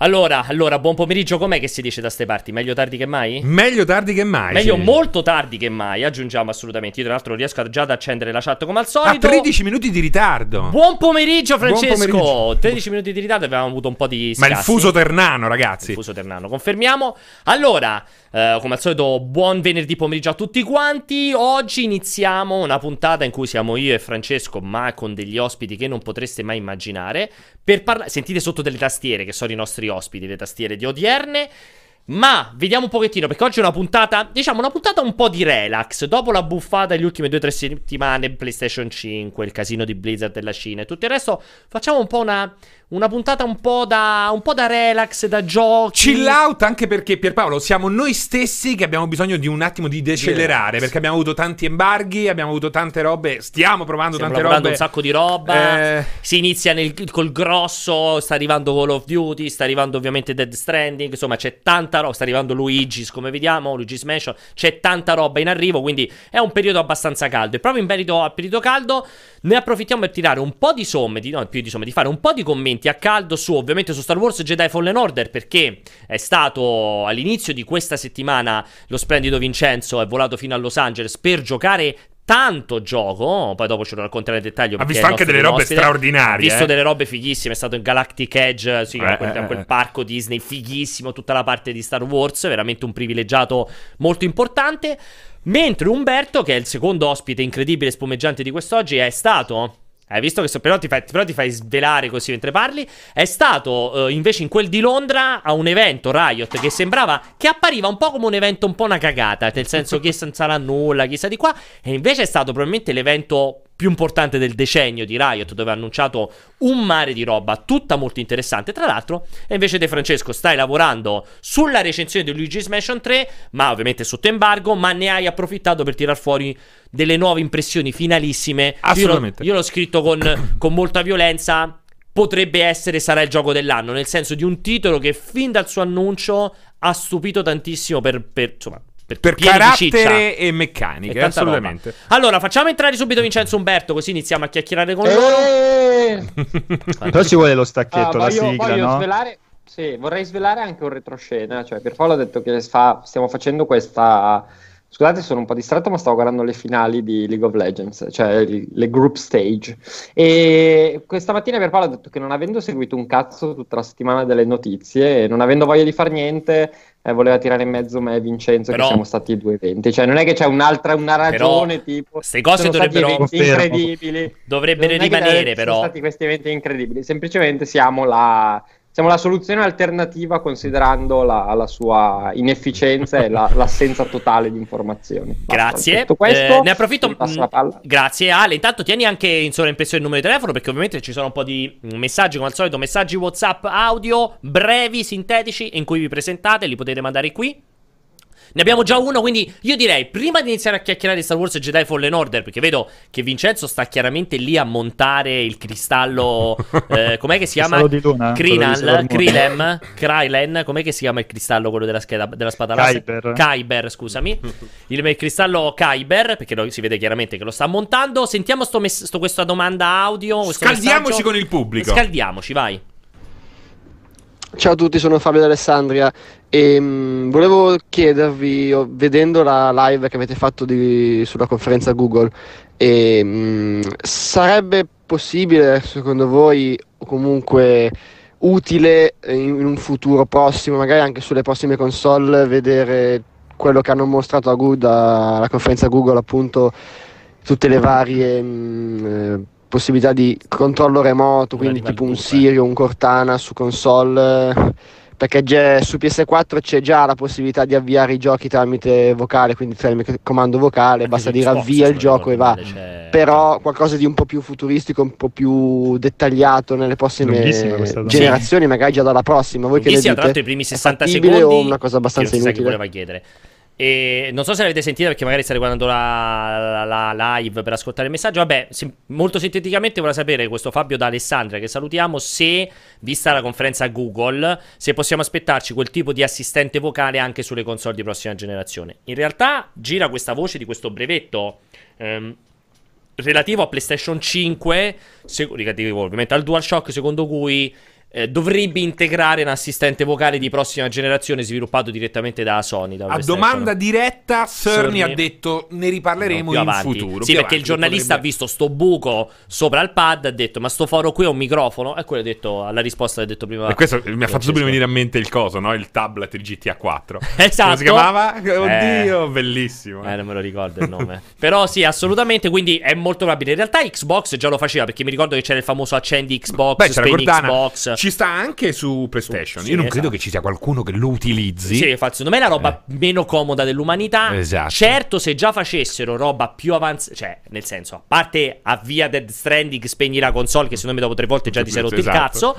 Allora, allora, buon pomeriggio, com'è che si dice da ste parti? Meglio tardi che mai? Meglio tardi che mai. Meglio sì. molto tardi che mai, aggiungiamo assolutamente. Io tra l'altro riesco già ad accendere la chat come al solito. A 13 minuti di ritardo. Buon pomeriggio Francesco. Buon pomeriggio. 13 minuti di ritardo, avevamo avuto un po' di Ma scassi. il fuso ternano, ragazzi. Il fuso ternano, confermiamo. Allora, eh, come al solito, buon venerdì pomeriggio a tutti quanti. Oggi iniziamo una puntata in cui siamo io e Francesco, ma con degli ospiti che non potreste mai immaginare. Per parlare, sentite sotto delle tastiere che sono i nostri ospiti, le tastiere di odierne. Ma vediamo un pochettino, perché oggi è una puntata, diciamo, una puntata un po' di relax. Dopo la buffata delle ultime 2-3 settimane, PlayStation 5, il casino di Blizzard della Cina e tutto il resto, facciamo un po' una, una puntata un po' da, un po' da relax, da giochi. Chill out anche perché Pierpaolo siamo noi stessi che abbiamo bisogno di un attimo di decelerare relax. perché abbiamo avuto tanti embarghi, abbiamo avuto tante robe, stiamo provando Stiamo tante robe. un sacco di roba. Eh, Si inizia nel- col grosso. Sta arrivando Call of Duty. Sta arrivando ovviamente Dead Stranding. Insomma, c'è tanta roba. Sta arrivando Luigi's, come vediamo. Luigi's Mansion. C'è tanta roba in arrivo. Quindi è un periodo abbastanza caldo. E proprio in merito al periodo caldo, ne approfittiamo per tirare un po' di somme. Di, no, più di somme, di fare un po' di commenti a caldo su, ovviamente, su Star Wars Jedi Fallen Order. Perché è stato all'inizio di questa settimana lo splendido Vincenzo. È volato fino a Los Angeles per giocare. Tanto gioco, poi dopo ce lo racconterò nel dettaglio. ha visto anche delle robe ospite. straordinarie. Ha visto eh. delle robe fighissime. È stato in Galactic Edge, sì, Eh, a quel, eh, a quel eh. parco Disney fighissimo. Tutta la parte di Star Wars, veramente un privilegiato molto importante. Mentre Umberto, che è il secondo ospite incredibile e spumeggiante di quest'oggi, è stato. Hai visto che so- però, ti fai, però ti fai svelare così mentre parli. È stato eh, invece in quel di Londra a un evento Riot che sembrava che appariva un po' come un evento un po' una cagata. Nel senso che non sarà nulla, chissà di qua. E invece è stato probabilmente l'evento più importante del decennio di Riot, dove ha annunciato un mare di roba, tutta molto interessante. Tra l'altro, e invece De Francesco stai lavorando sulla recensione di Luigi's Mansion 3, ma ovviamente sotto embargo, ma ne hai approfittato per tirar fuori delle nuove impressioni finalissime. Assolutamente. Io l'ho, io l'ho scritto con, con molta violenza. Potrebbe essere, sarà il gioco dell'anno, nel senso di un titolo che fin dal suo annuncio ha stupito tantissimo per, per, insomma, per, per carattere e E meccaniche, roba. assolutamente. Allora, facciamo entrare subito Vincenzo Umberto, così iniziamo a chiacchierare con loro. Eh! Però ci vuole lo stacchetto, Ah, la voglio, sigla, voglio no? svelare, sì, vorrei svelare anche un retroscena. Cioè, Pierpaolo ha detto che fa- stiamo facendo questa. Scusate, sono un po' distratto, ma stavo guardando le finali di League of Legends, cioè le group stage. E questa mattina Pierpaolo ha detto che non avendo seguito un cazzo tutta la settimana delle notizie e non avendo voglia di fare niente, eh, voleva tirare in mezzo me e Vincenzo, Però- che siamo stati i due eventi. Cioè, non è che c'è un'altra una ragione, tipo. queste cose sono dovrebbero- incredibili. Dovrebbero Non è che rimanere, sono però. stati questi eventi incredibili, semplicemente siamo la, siamo la soluzione alternativa considerando la, la sua inefficienza e la- l'assenza totale di informazioni. Grazie. questo, Eh, ne approfitto. mm. Grazie, Ale. Intanto tieni anche in sovraimpressione il numero di telefono, perché ovviamente ci sono un po' di messaggi, come al solito, messaggi WhatsApp audio brevi, sintetici, in cui vi presentate, li potete mandare qui. Ne abbiamo già uno, quindi io direi, prima di iniziare a chiacchierare di Star Wars Jedi Fallen Order, perché vedo che Vincenzo sta chiaramente lì a montare il cristallo, eh, com'è che si chiama? Di luna? Moon. Krilem, Krylen, com'è che si chiama il cristallo, quello della, scheda, della spada laser? Kyber. Kyber, scusami. Il, il cristallo Kyber, perché lo- si vede chiaramente che lo sta montando. Sentiamo sto mess- sto- questa domanda audio. Scaldiamoci messaggio. con il pubblico. Scaldiamoci, vai. Ciao a tutti, sono Fabio d'Alessandria e mm, volevo chiedervi, vedendo la live che avete fatto di- sulla conferenza Google, e, mm, sarebbe possibile secondo voi o comunque utile in, in un futuro prossimo, magari anche sulle prossime console, vedere quello che hanno mostrato a Good, alla conferenza Google appunto, tutte le varie mm, eh, possibilità di controllo remoto, quindi di tipo un. Sirio, un Cortana su console, eh, perché già su PS4 c'è già la possibilità di avviare i giochi tramite vocale, quindi tramite comando vocale, Anche basta dire avvia il gioco e va. c'è- Però qualcosa di un po' più futuristico, un po' più dettagliato nelle Lunghissima prossime generazioni, magari già dalla prossima. Voi che ne Lunghissima, dite? tra l'altro i primi 60 È fattibile secondi o una cosa abbastanza che inutile? voleva chiedere. E non so se l'avete sentita perché magari state guardando la, la- la live per ascoltare il messaggio. Vabbè, sim- molto sinteticamente vorrei sapere questo Fabio da Alessandria che salutiamo se, vista la conferenza Google, se possiamo aspettarci quel tipo di assistente vocale anche sulle console di prossima generazione. In realtà gira questa voce di questo brevetto ehm, relativo a PlayStation 5, se- ovviamente al DualShock, secondo cui eh, dovrebbe integrare un assistente vocale di prossima generazione sviluppato direttamente da Sony. Da A domanda diretta, Cerny ha detto ne riparleremo più in avanti. futuro. Sì, perché il giornalista potrebbe- ha visto sto buco sopra il pad, ha detto "Ma sto foro qui è un microfono?" E quello ha detto alla risposta che ha detto prima. E questo mi ha fatto subito venire a mente il coso, no? Il tablet, il GTA 4. Esatto. Come si chiamava? Eh. Oddio, bellissimo. Eh, non me lo ricordo il nome. Però sì, assolutamente. Quindi è molto probabile. In realtà Xbox già lo faceva perché mi ricordo che c'era il famoso accendi Xbox, Beh, c'era. Xbox. Ci sta anche su PlayStation. Sì, Io non esatto. credo che ci sia qualcuno che lo utilizzi. Sì, infatti, secondo me è la roba meno comoda dell'umanità. Eh. Esatto. Certo, se già facessero roba più avanzata, cioè, nel senso, a parte avvia Dead Stranding, spegni la console, che secondo me dopo tre volte già ti sei rotto il Esatto. cazzo.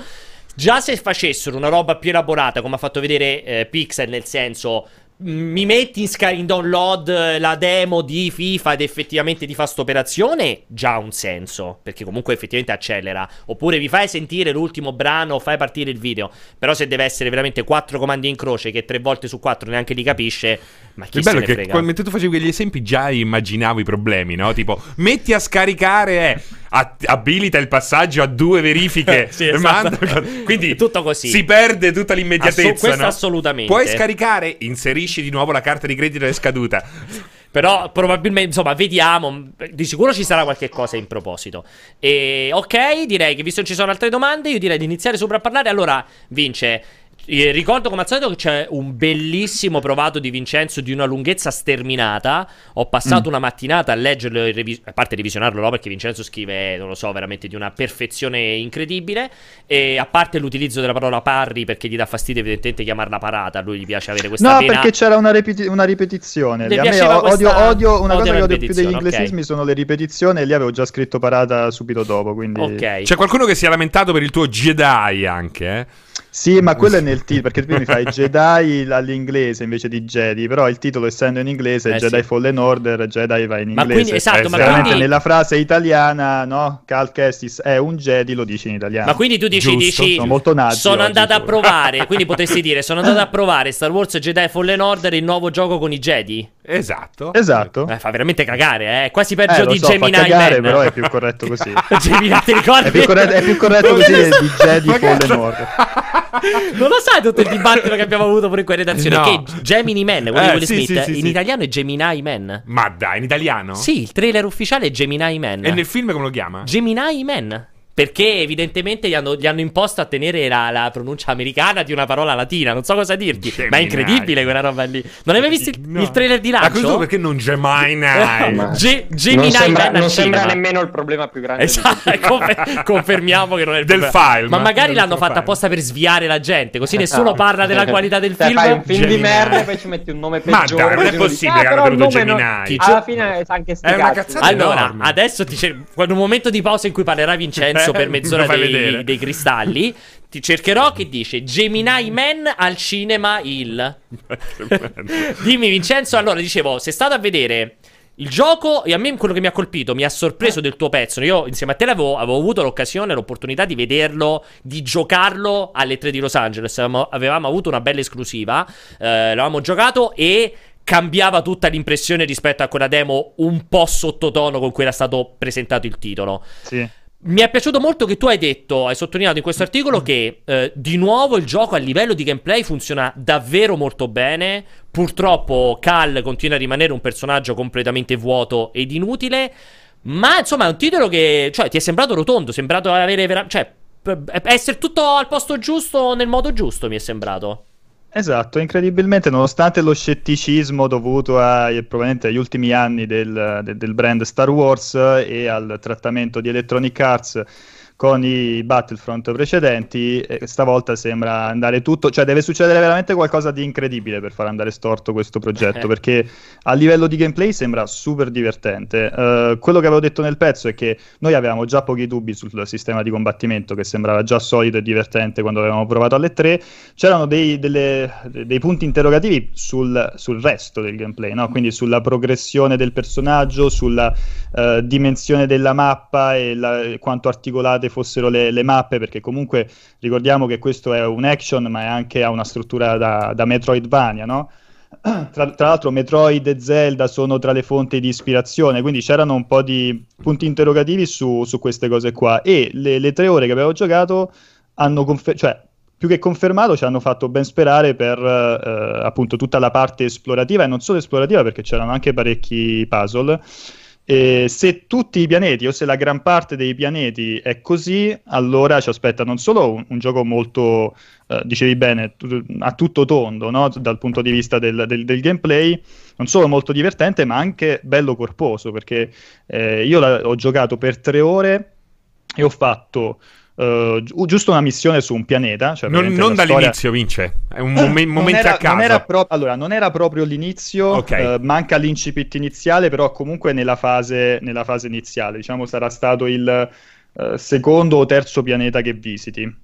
Già se facessero una roba più elaborata, come ha fatto vedere eh, Pixel, nel senso. Mi metti in, sca- in download la demo di FIFA ed effettivamente ti fa operazione? Già ha un senso, perché comunque effettivamente accelera. Oppure vi fai sentire l'ultimo brano, fai partire il video. Però se deve essere veramente quattro comandi in croce che tre volte su quattro neanche li capisce, ma chi se bello ne è che frega? mentre tu facevi quegli esempi già immaginavo i problemi, no? Tipo, metti a scaricare, eh, abilita il passaggio a due verifiche. Sì, esatto. manda- quindi Tutto così. si perde tutta l'immediatezza. Assu- questo no? assolutamente. Puoi scaricare, inserisci di nuovo la carta di credito è scaduta. Però probabilmente, insomma, vediamo. Di sicuro ci sarà qualche cosa in proposito. E ok, direi che visto che ci sono altre domande, io direi di iniziare sopra a parlare. Allora, Vince. Ricordo come al solito che c'è un bellissimo provato di Vincenzo di una lunghezza sterminata. Ho passato una mattinata a leggerlo, e a parte revisionarlo, no, perché Vincenzo scrive, non lo so, veramente di una perfezione incredibile. E a parte l'utilizzo della parola parri, perché gli dà fastidio evidentemente chiamarla parata. A lui gli piace avere questa No, pena. perché c'era una, ripeti- una ripetizione. Le lì. A me odio, questa- odio- una odio cosa che odio più degli ripetizione, ok. inglesismi sono le ripetizioni e lì avevo già scritto parata subito dopo, quindi... Ok. C'è qualcuno che si è lamentato per il tuo Jedi anche, eh? Sì, ma quello è nel titolo, perché tu mi fai Jedi all'inglese invece di Jedi, però il titolo essendo in inglese, Eh, Jedi sì. Fallen Order, Jedi va in Ma inglese. quindi- esatto, ma Veramente quindi- nella frase italiana, no? Cal Kestis è un Jedi, lo dici in italiano. Ma quindi tu dici, Giusto, dici sono molto nazi sono andato a pure." provare, quindi potresti dire sono andato a provare Star Wars Jedi Fallen Order, il nuovo gioco con i Jedi. Esatto. Esatto. Eh, fa veramente cagare, eh. È quasi Eh, peggio lo di so, Gemini cagare, Man. però è più corretto così. Gemini, ti ricordi? È più corretto, è più corretto così di Jedi Ma Fallen Order. Non lo sai tutto il dibattito che abbiamo avuto pure in quella redazione? No. Che Gemini Man, quello Eh, di Will sì, Smith, sì, sì, in italiano è Gemini Man. Ma dai, in italiano? Sì, il trailer ufficiale è Gemini Man. E nel film come lo chiama? Gemini Man. Perché evidentemente gli hanno, gli hanno imposto a tenere la, la pronuncia americana di una parola latina. Non so cosa dirti. Gemini. Ma è incredibile quella roba lì. Non hai mai visto il, No. il trailer di Ma lancio? questo perché non Gemini? Ma- Ge- Gemini non sembra, non sembra nemmeno il problema più grande Esatto, confer- confermiamo che non è il Del problema. film. Ma magari l'hanno fatta film. apposta per sviare la gente, così nessuno Esatto. parla della qualità del Cioè, film. fai un film Gemini. di merda e poi ci metti un nome Ma peggiore. dai, non è possibile che "Ah, hanno il tenuto nome non-" Gemini. Alla fine sa anche sti È Allora, enorme. adesso ti quando un momento di pausa in cui parlerà Vincenzo Eh, per me mezz'ora dei, dei cristalli, ti cercherò che dice Gemini Man al cinema il. Dimmi Vincenzo, allora dicevo, sei stato a vedere il gioco e a me quello che mi ha colpito, mi ha sorpreso del tuo pezzo. Io insieme a te l'avevo, avevo avuto l'occasione, l'opportunità di vederlo, di giocarlo alle 3 di Los Angeles. Avevamo, avevamo avuto una bella esclusiva, eh, l'avevamo giocato e cambiava tutta l'impressione rispetto a quella demo un po' sottotono con cui era stato presentato il titolo. Sì. Mi è piaciuto molto che tu hai detto, hai sottolineato in questo articolo che eh, di nuovo il gioco a livello di gameplay funziona davvero molto bene. Purtroppo Cal continua a rimanere un personaggio completamente vuoto ed inutile. Ma insomma è un titolo che cioè, ti è sembrato rotondo, è sembrato avere vera- cioè, essere tutto al posto giusto nel modo giusto, mi è sembrato. Esatto, incredibilmente, nonostante lo scetticismo dovuto ai, probabilmente agli ultimi anni del, del- del brand Star Wars e al trattamento di Electronic Arts con i Battlefront precedenti, stavolta sembra andare tutto, cioè deve succedere veramente qualcosa di incredibile per far andare storto questo progetto, Eh. perché a livello di gameplay sembra super divertente. Eh, quello che avevo detto nel pezzo è che noi avevamo già pochi dubbi sul sistema di combattimento, che sembrava già solido e divertente quando avevamo provato alle 3, c'erano dei, delle- dei punti interrogativi sul, sul resto del gameplay, no? quindi sulla progressione del personaggio, sulla eh, dimensione della mappa e la- quanto articolate fossero le, le mappe, perché comunque ricordiamo che questo è un action, ma è anche ha una struttura da, da Metroidvania, no? Tra, tra l'altro Metroid e Zelda sono tra le fonti di ispirazione, quindi c'erano un po' di punti interrogativi su, su queste cose qua e le, le tre ore che avevo giocato hanno confer- cioè, più che confermato ci hanno fatto ben sperare per eh, appunto tutta la parte esplorativa e non solo esplorativa perché c'erano anche parecchi puzzle e se tutti i pianeti o se la gran parte dei pianeti è così, allora ci aspetta non solo un, un gioco molto, eh, dicevi bene, tu, a tutto tondo no? dal punto di vista del, del, del, gameplay, non solo molto divertente, ma anche bello corposo, perché eh, io la, ho giocato per tre ore e ho fatto Uh, giusto una missione su un pianeta. Cioè non, non dall'inizio, storia... vince. È un mom- momento era, a caso. Non era pro- allora, non era proprio l'inizio, okay. uh, manca l'incipit iniziale, però comunque nella fase, nella fase iniziale. Diciamo sarà stato il uh, secondo o terzo pianeta che visiti.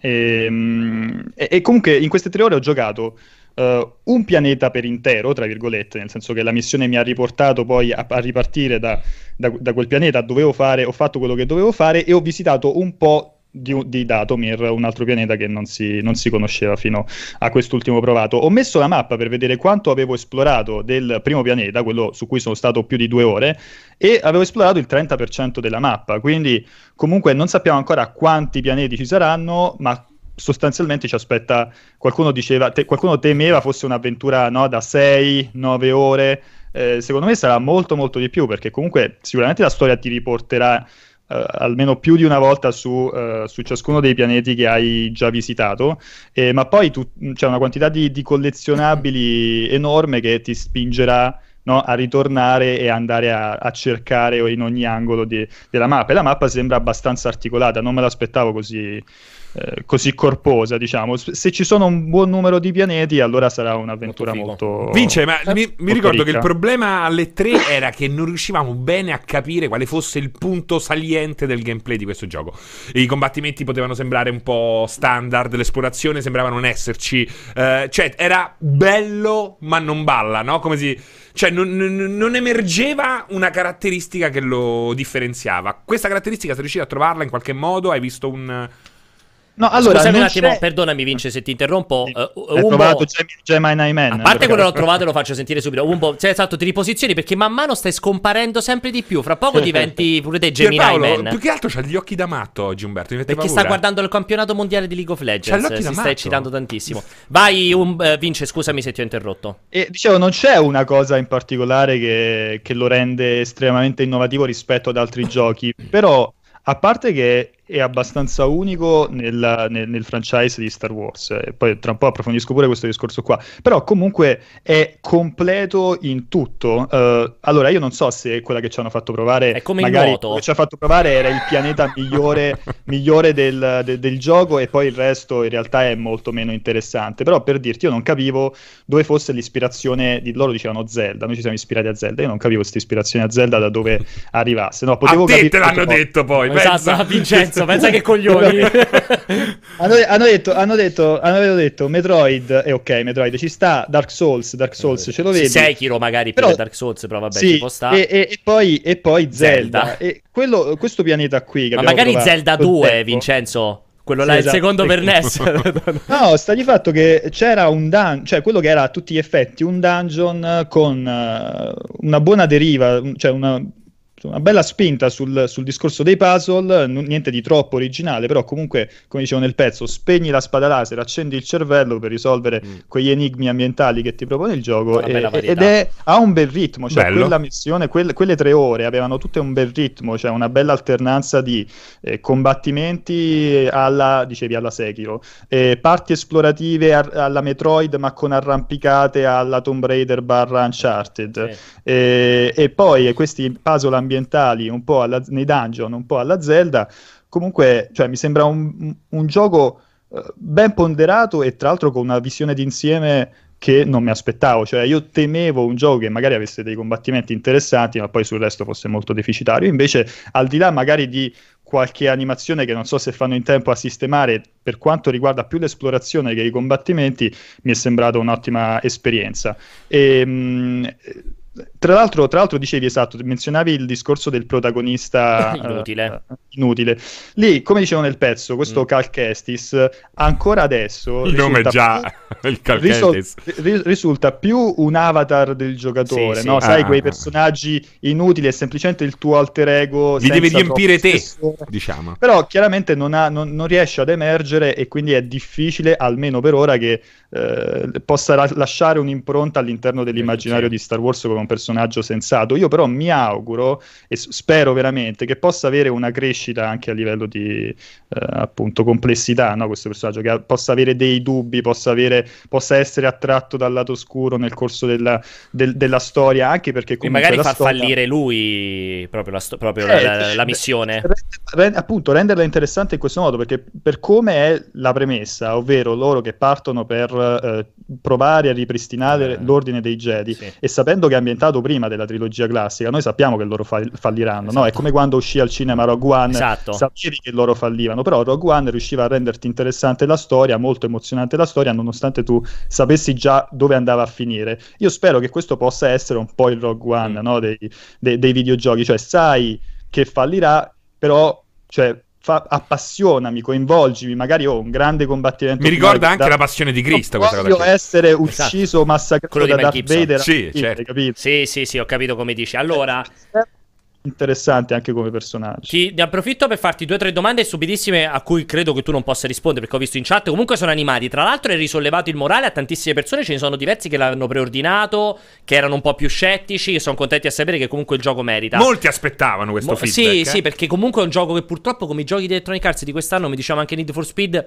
E, um, e, e comunque in queste tre ore ho giocato uh, un pianeta per intero, tra virgolette, nel senso che la missione mi ha riportato poi a, a ripartire da, da, da, quel pianeta, dovevo fare, ho fatto quello che dovevo fare e ho visitato un po' di, di Datomir, un altro pianeta che non si, non si, conosceva fino a quest'ultimo provato. Ho messo la mappa per vedere quanto avevo esplorato del primo pianeta, quello su cui sono stato più di due ore, e avevo esplorato il 30% della mappa, quindi comunque non sappiamo ancora quanti pianeti ci saranno, ma sostanzialmente ci aspetta, qualcuno diceva, te, qualcuno temeva fosse un'avventura no, da 6-9 ore, eh, secondo me sarà molto molto di più perché comunque sicuramente la storia ti riporterà Uh, almeno più di una volta su, uh, su, ciascuno dei pianeti che hai già visitato, eh, ma poi tu, c'è una quantità di, di, collezionabili enorme che ti spingerà no, a ritornare e andare a, a cercare in ogni angolo di, della mappa. E la mappa sembra abbastanza articolata, non me l'aspettavo così, eh, così corposa, diciamo. Se ci sono un buon numero di pianeti, allora sarà un'avventura molto. molto Vince, ma mi, mi ricordo ricca. che il problema alle tre era che non riuscivamo bene a capire quale fosse il punto saliente del gameplay di questo gioco. I combattimenti potevano sembrare un po' standard, l'esplorazione sembrava non esserci. Eh, cioè, era bello, ma non balla, no? Come si. Cioè, non, non, emergeva una caratteristica che lo differenziava. Questa caratteristica, sei riuscito a trovarla in qualche modo? Hai visto un. No, allora, Scusami un attimo, c'è... perdonami Vince se ti interrompo. Sì. Uh, Umbo... trovato Gemini Man. A parte quello che l'ho trovato lo faccio sentire subito. Umbo, cioè, esatto, ti riposizioni perché man mano stai scomparendo sempre di più. Fra poco diventi pure te Gemini Paolo, Man. Più che altro c'ha gli occhi da matto oggi Umberto. Perché paura. sta guardando il campionato mondiale di League of Legends. Si sta matto. eccitando tantissimo. Vai um, uh, Vince, scusami se ti ho interrotto. E dicevo, non c'è una cosa in particolare che, che lo rende estremamente innovativo rispetto ad altri giochi. Però, a parte che è abbastanza unico nel, nel, nel, franchise di Star Wars. E poi tra un po' approfondisco pure questo discorso qua. Però comunque è completo in tutto. Uh, allora, io non so se quella che ci hanno fatto provare. È come magari il moto. che ci ha fatto provare era il pianeta migliore, migliore del, de, del, gioco, e poi il resto in realtà è molto meno interessante. Però per dirti, io non capivo dove fosse l'ispirazione di loro dicevano Zelda. Noi ci siamo ispirati a Zelda. Io non capivo questa ispirazione a Zelda da dove arrivasse. No, potevo a te te l'hanno detto poi. Esatto, Vincenzo pensa, pensa che coglioni. hanno, hanno, detto, hanno, detto, hanno detto Metroid, e eh, ok, Metroid ci sta, Dark Souls, Dark Souls ce lo vedi. Sekiro magari però, per Dark Souls, però vabbè, sì, ci può stare. E, e, e, poi, e poi Zelda. Zelda. E quello, questo pianeta qui che Ma magari provato, Zelda 2, tempo. Vincenzo. Quello là, sì, esatto. il secondo per NES. no, sta di fatto che c'era un dungeon, cioè quello che era a tutti gli effetti un dungeon con uh, una buona deriva, cioè una una bella spinta sul, sul discorso dei puzzle, n- niente di troppo originale, però comunque, come dicevo nel pezzo, spegni la spada laser, accendi il cervello per risolvere mm. quegli enigmi ambientali che ti propone il gioco e, ed è, ha un bel ritmo, cioè Bello. quella missione, quelle, quelle tre ore avevano tutte un bel ritmo, cioè una bella alternanza di eh, combattimenti alla, dicevi, alla Sekiro, eh, parti esplorative a- alla Metroid ma con arrampicate alla Tomb Raider barra Uncharted sì. e, e poi questi puzzle ambientali ambientali, un po' alla, nei dungeon, un po' alla Zelda. Comunque, cioè, mi sembra un, un gioco uh, ben ponderato e tra l'altro con una visione d'insieme che non mi aspettavo. Cioè, io temevo un gioco che magari avesse dei combattimenti interessanti, ma poi sul resto fosse molto deficitario. Invece, al di là magari di qualche animazione che non so se fanno in tempo a sistemare per quanto riguarda più l'esplorazione che i combattimenti, mi è sembrata un'ottima esperienza. E, mh, tra, l'altro, tra l'altro dicevi esatto, menzionavi il discorso del protagonista inutile. Uh, inutile. Lì, come dicevo nel pezzo, questo mm. Cal Kestis ancora adesso il nome già il Cal risol- ri- risulta più un avatar del giocatore, sì, no? Sì. Sai, ah. quei personaggi inutili è semplicemente il tuo alter ego. Li devi riempire te, spessore. diciamo. Però chiaramente non, ha, non, non, riesce ad emergere e quindi è difficile, almeno per ora, che eh, possa ra- lasciare un'impronta all'interno dell'immaginario sì. di Star Wars come un personaggio sensato. Io però mi auguro e spero veramente che possa avere una crescita anche a livello di eh, appunto complessità, no? questo personaggio, che possa avere dei dubbi, possa, avere, possa essere attratto dal lato oscuro nel corso della, del, della storia, anche perché comunque... E magari far storia... fallire lui proprio, la, sto- proprio eh, la, la, missione. Rend- appunto, renderla interessante in questo modo, perché per come è la premessa, ovvero loro che partono per eh, provare a ripristinare eh. l'ordine dei Jedi sì. e sapendo che è ambientato prima della trilogia classica, noi sappiamo che loro fa- falliranno, esatto. no? È come quando uscì al cinema Rogue One, esatto. sapevi che loro fallivano, però Rogue One riusciva a renderti interessante la storia, molto emozionante la storia, nonostante tu sapessi già dove andava a finire. Io spero che questo possa essere un po' il Rogue One mm. no? dei, dei, dei videogiochi, cioè sai che fallirà, però cioè, fa, appassionami, coinvolgimi, magari ho un grande combattimento. Mi ricorda anche da... la passione di Cristo. Non voglio cosa essere esatto. ucciso, esatto. massacrato da Darth Vader. Sì, certo. sì, sì, sì, ho capito come dici. Allora, interessante anche come personaggio. Ti, ne approfitto per farti due o tre domande subitissime a cui credo che tu non possa rispondere perché ho visto in chat. Comunque sono animati. Tra l'altro è risollevato il morale a tantissime persone. Ce ne sono diversi che l'hanno preordinato, che erano un po' più scettici, che sono contenti a sapere che comunque il gioco merita. Molti aspettavano questo Mo- feedback. Sì, eh? sì, perché comunque è un gioco che purtroppo come i giochi di Electronic Arts di quest'anno, mi diciamo anche Need for Speed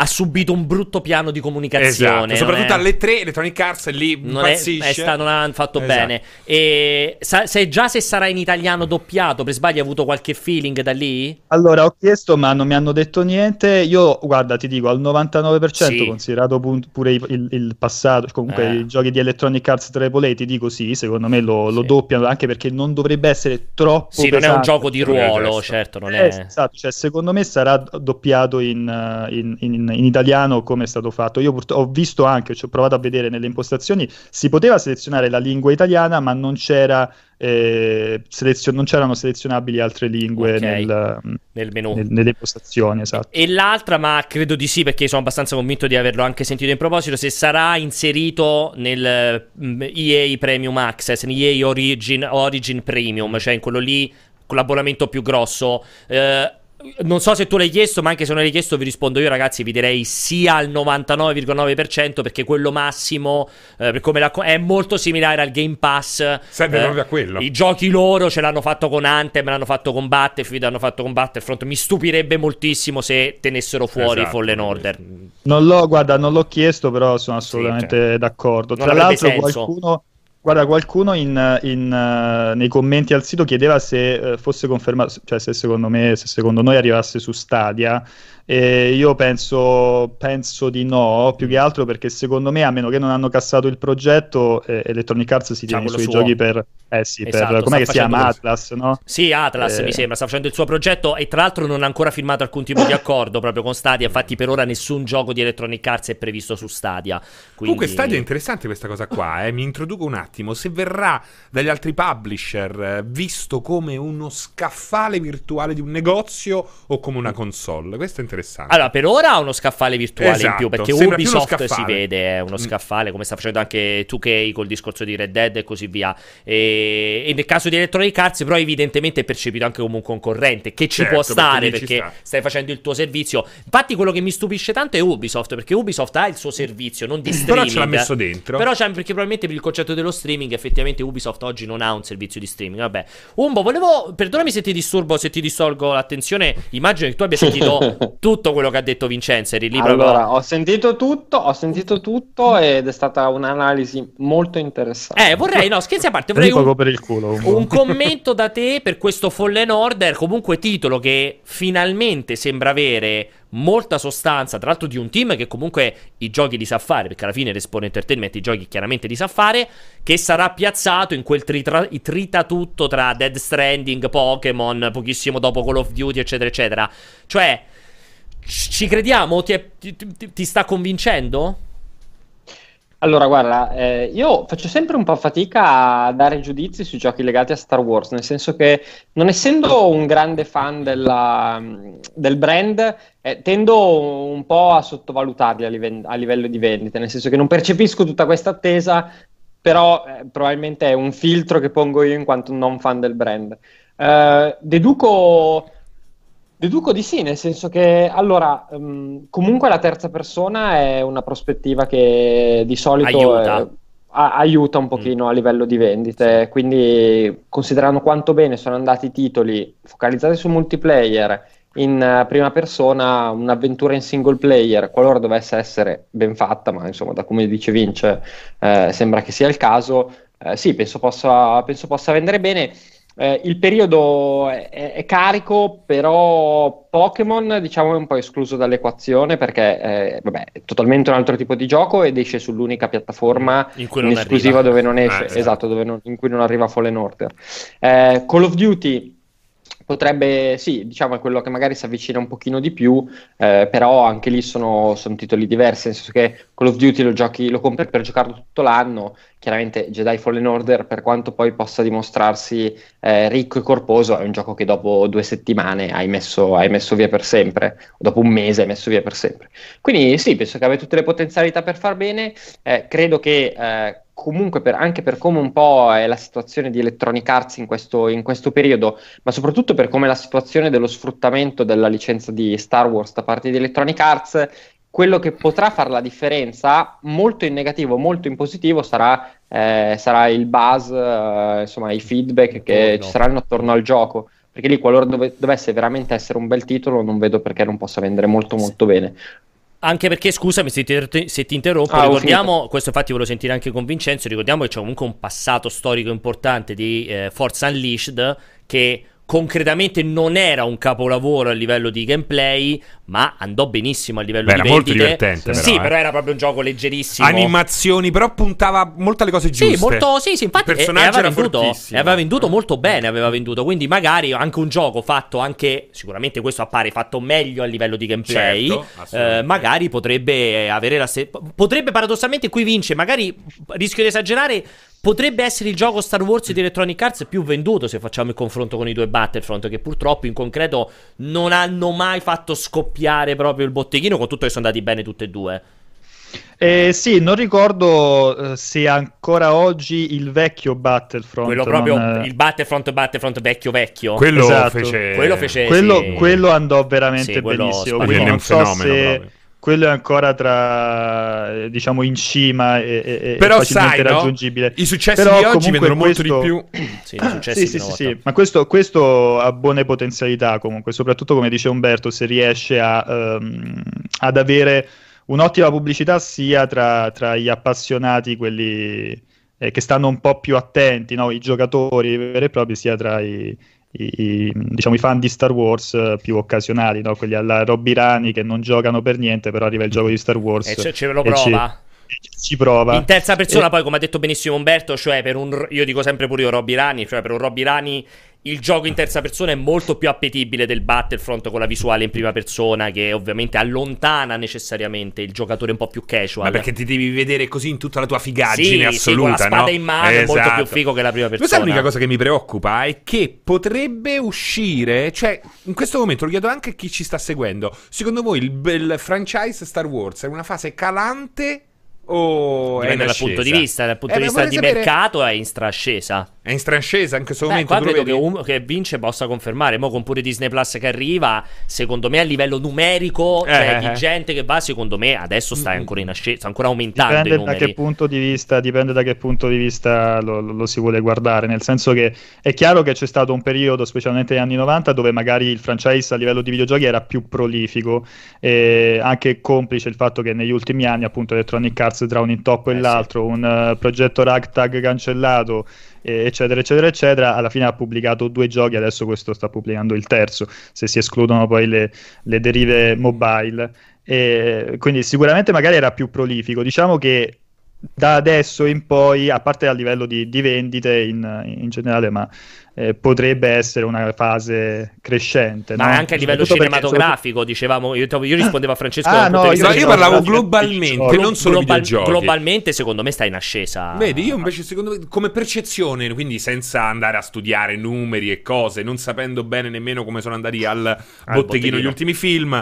ha subito un brutto piano di comunicazione. Esatto, soprattutto è... alle 3 Electronic Arts lì non, è, è sta, non hanno fatto esatto. bene. E sa, se già se sarà in italiano doppiato, per sbaglio hai avuto qualche feeling da lì? Allora, ho chiesto ma non mi hanno detto niente. Io, guarda, ti dico, al 99% sì. considerato pure il, il, passato, comunque eh. i giochi di Electronic Arts AAA, ti dico sì, secondo me lo, lo doppiano, anche perché non dovrebbe essere troppo Sì, non è un gioco di ruolo, certo, non è... Eh, esatto, cioè secondo me sarà doppiato in, in, in in, italiano come è stato fatto. Io purt- ho visto anche, ci ho provato a vedere nelle impostazioni, si poteva selezionare la lingua italiana, ma non c'era eh, selezio- non c'erano selezionabili altre lingue okay. nel, nel menu. Nel, nelle impostazioni. Esatto. E l'altra, ma credo di sì, perché sono abbastanza convinto di averlo anche sentito in proposito, se sarà inserito nel mm, EA Premium Access, in EA Origin, Origin Premium, cioè in quello lì con l'abbonamento più grosso. Eh, non so se tu l'hai chiesto, ma anche se non l'hai chiesto, vi rispondo io, ragazzi. Vi direi sia al 99,9% perché quello massimo eh, la, è molto similare al Game Pass. Serve eh, proprio a quello. I giochi loro ce l'hanno fatto con Anthem, l'hanno fatto con Battlefield, hanno fatto con Battlefront. Mi stupirebbe moltissimo se tenessero fuori esatto. Fallen Order. Non l'ho, guarda, non l'ho chiesto, però sono assolutamente sì, cioè, d'accordo. Tra l'altro, senso. qualcuno Guarda, qualcuno in, in, uh, nei commenti al sito chiedeva se uh, fosse confermato, cioè se secondo me, se secondo noi arrivasse su Stadia. E io penso, penso, di no, più che altro perché secondo me, a meno che non hanno cassato il progetto, eh, Electronic Arts si tiene i suoi suo. giochi per... Eh sì, esatto, per... Com'è che si chiama? Atlas, no? Sì, Atlas eh... mi sembra, sta facendo il suo progetto e tra l'altro non ha ancora firmato alcun tipo di accordo proprio con Stadia, infatti per ora nessun gioco di Electronic Arts è previsto su Stadia. Quindi... Comunque Stadia è interessante questa cosa qua, eh? mi introduco un attimo, se verrà dagli altri publisher eh, visto come uno scaffale virtuale di un negozio o come una console, questo è interessante interessante. Allora, per ora ha uno scaffale virtuale esatto. in più, perché Sembra Ubisoft si vede, è uno mm. scaffale, come sta facendo anche 2K col discorso di Red Dead e così via. E, e nel caso di Electronic Arts, però, evidentemente è percepito anche come un concorrente, che ci certo, può stare, perché, perché stai facendo il tuo servizio. Infatti, quello che mi stupisce tanto è Ubisoft, perché Ubisoft ha il suo servizio, non di streaming. Però ce l'ha messo dentro. Però c'è, perché probabilmente per il concetto dello streaming, effettivamente Ubisoft oggi non ha un servizio di streaming. Vabbè. Umbo, volevo, perdonami se ti disturbo, se ti distolgo l'attenzione, immagino che tu abbia sentito tutto quello che ha detto Vincenzo. Eri lì allora, proprio... ho sentito tutto, ho sentito tutto ed è stata un'analisi molto interessante. Eh, vorrei, no, scherzi a parte, vorrei un, per il culo, un, un commento da te per questo Fallen Order, comunque titolo che finalmente sembra avere molta sostanza, tra l'altro di un team che comunque i giochi li sa fare, perché alla fine Respawn Entertainment i giochi chiaramente li sa fare, che sarà piazzato in quel tritra- trita tutto tra Dead Stranding, Pokémon, pochissimo dopo Call of Duty, eccetera, eccetera. Cioè, ci crediamo? Ti, è, ti, ti, ti sta convincendo? Allora, guarda, eh, io faccio sempre un po' fatica a dare giudizi sui giochi legati a Star Wars, nel senso che non essendo un grande fan della, del brand, eh, tendo un po' a sottovalutarli a, live- a, livello di vendite, nel senso che non percepisco tutta questa attesa, però eh, probabilmente è un filtro che pongo io in quanto non fan del brand. Eh, deduco Deduco di sì, nel senso che allora um, comunque la terza persona è una prospettiva che di solito aiuta, è, a, aiuta un pochino mm. a livello di vendite, quindi considerando quanto bene sono andati i titoli focalizzati sul multiplayer in uh, prima persona, un'avventura in single player, qualora dovesse essere ben fatta, ma insomma da come dice Vince eh, sembra che sia il caso, eh, sì, penso possa, penso possa vendere bene. Eh, il periodo è, è, carico, però Pokémon diciamo è un po' escluso dall'equazione perché eh, vabbè, è totalmente un altro tipo di gioco ed esce sull'unica piattaforma in, in esclusiva arriva. dove non esce, ah, esatto, esatto dove non, in cui non arriva Fallen Order. Eh, Call of Duty potrebbe, sì, diciamo è quello che magari si avvicina un pochino di più, eh, però anche lì sono, sono, titoli diversi, nel senso che Call of Duty lo, giochi, lo compri per giocarlo tutto l'anno, chiaramente Jedi Fallen Order, per quanto poi possa dimostrarsi eh, ricco e corposo, è un gioco che dopo due settimane hai messo, hai messo, via per sempre, o dopo un mese hai messo via per sempre. Quindi sì, penso che abbia tutte le potenzialità per far bene, eh, credo che eh, comunque per, anche per come un po' è la situazione di Electronic Arts in questo, in questo, periodo, ma soprattutto per come è la situazione dello sfruttamento della licenza di Star Wars da parte di Electronic Arts, quello che potrà fare la differenza, molto in negativo, molto in positivo, sarà, eh, sarà il buzz, eh, insomma, i feedback che no. ci saranno attorno al gioco. Perché lì, qualora dove, dovesse veramente essere un bel titolo, non vedo perché non possa vendere molto, molto bene. Anche perché, scusami se ti, se ti interrompo, ah, ricordiamo, questo infatti volevo sentire anche con Vincenzo, ricordiamo che c'è comunque un passato storico importante di eh, Forza Unleashed che concretamente non era un capolavoro a livello di gameplay, ma andò benissimo a livello Beh, di era vendite. molto divertente. Però, sì, eh. però era proprio un gioco leggerissimo. Animazioni, però puntava molto alle cose giuste. Sì, molto, sì, sì infatti e, aveva, venduto, e aveva venduto molto bene, aveva venduto, quindi magari anche un gioco fatto anche, sicuramente questo appare fatto meglio a livello di gameplay, certo, eh, magari potrebbe avere la stessa... Potrebbe paradossalmente qui vince, magari rischio di esagerare, Potrebbe essere il gioco Star Wars di Electronic Arts più venduto se facciamo il confronto con i due Battlefront, che purtroppo in concreto non hanno mai fatto scoppiare proprio il botteghino, con tutto che sono andati bene tutte e due. Eh, sì, non ricordo uh, se ancora oggi il vecchio Battlefront. Quello proprio non... il Battlefront, Battlefront vecchio vecchio. Quello esatto. fece. Quello, fece, quello, sì. quello andò veramente sì, benissimo. Quindi non so se. Proprio quello è ancora tra diciamo in cima e, e però facilmente sai, raggiungibile. No? I successi però, di oggi vengono questo... molto di più. sì, sì, sì, sì, sì, ma questo, questo, ha buone potenzialità comunque, soprattutto come dice Umberto, se riesce a, um, ad avere un'ottima pubblicità sia tra, tra gli appassionati, quelli eh, che stanno un po' più attenti, no? i giocatori veri e propri, sia tra i i, diciamo, i fan di Star Wars eh, più occasionali, no? quelli alla Robby Rani che non giocano per niente, però arriva il gioco di Star Wars. E ce, ce lo prova. Ci, ci prova. In terza persona, e... poi, come ha detto benissimo Umberto, cioè per un. Io dico sempre pure io Robby Rani, cioè per un Robby Rani il gioco in terza persona è molto più appetibile del Battlefront con la visuale in prima persona, che ovviamente allontana necessariamente il giocatore un po' più casual. Ma perché ti devi vedere così in tutta la tua figaggine sì, assoluta, sì, con la spada no? in mano esatto. è molto più esatto. figo che la prima persona. Questa è l'unica cosa che mi preoccupa, è che potrebbe uscire, cioè in questo momento lo chiedo anche a chi ci sta seguendo, secondo voi il, il franchise Star Wars è una fase calante o Dipende dal punto di vista, dal punto eh, di vista di sapere... mercato è in strascesa. È in strascesa in questo momento. Qua credo che, um, che, Vince possa confermare. Mo con pure Disney Plus che arriva, secondo me a livello numerico, eh, cioè eh, di eh. gente che va, secondo me adesso sta ancora in ascesa, sta ancora aumentando. Dipende da che punto di vista, dipende da che punto di vista lo, lo, lo, si vuole guardare. Nel senso che è chiaro che c'è stato un periodo, specialmente negli anni 90, dove magari il franchise a livello di videogiochi era più prolifico, e anche complice il fatto che negli ultimi anni, appunto, Electronic Arts tra un intoppo e eh, l'altro, sì. un uh, progetto ragtag cancellato eccetera, eccetera, eccetera. Alla fine ha pubblicato due giochi, adesso questo sta pubblicando il terzo, se si escludono poi le, le derive mobile. E quindi sicuramente magari era più prolifico. Diciamo che da adesso in poi, a parte a livello di, di vendite in, in, generale, ma eh, potrebbe essere una fase crescente. Ma no? anche a livello cinematografico, dicevamo, io, io, rispondevo a Francesco. Ah, no, io, io parlavo globalmente, non solo global, Globalmente, secondo me, sta in ascesa. Vedi, io invece, secondo me, come percezione, quindi senza andare a studiare numeri e cose, non sapendo bene nemmeno come sono andati al, al botteghino, botteghino gli ultimi film,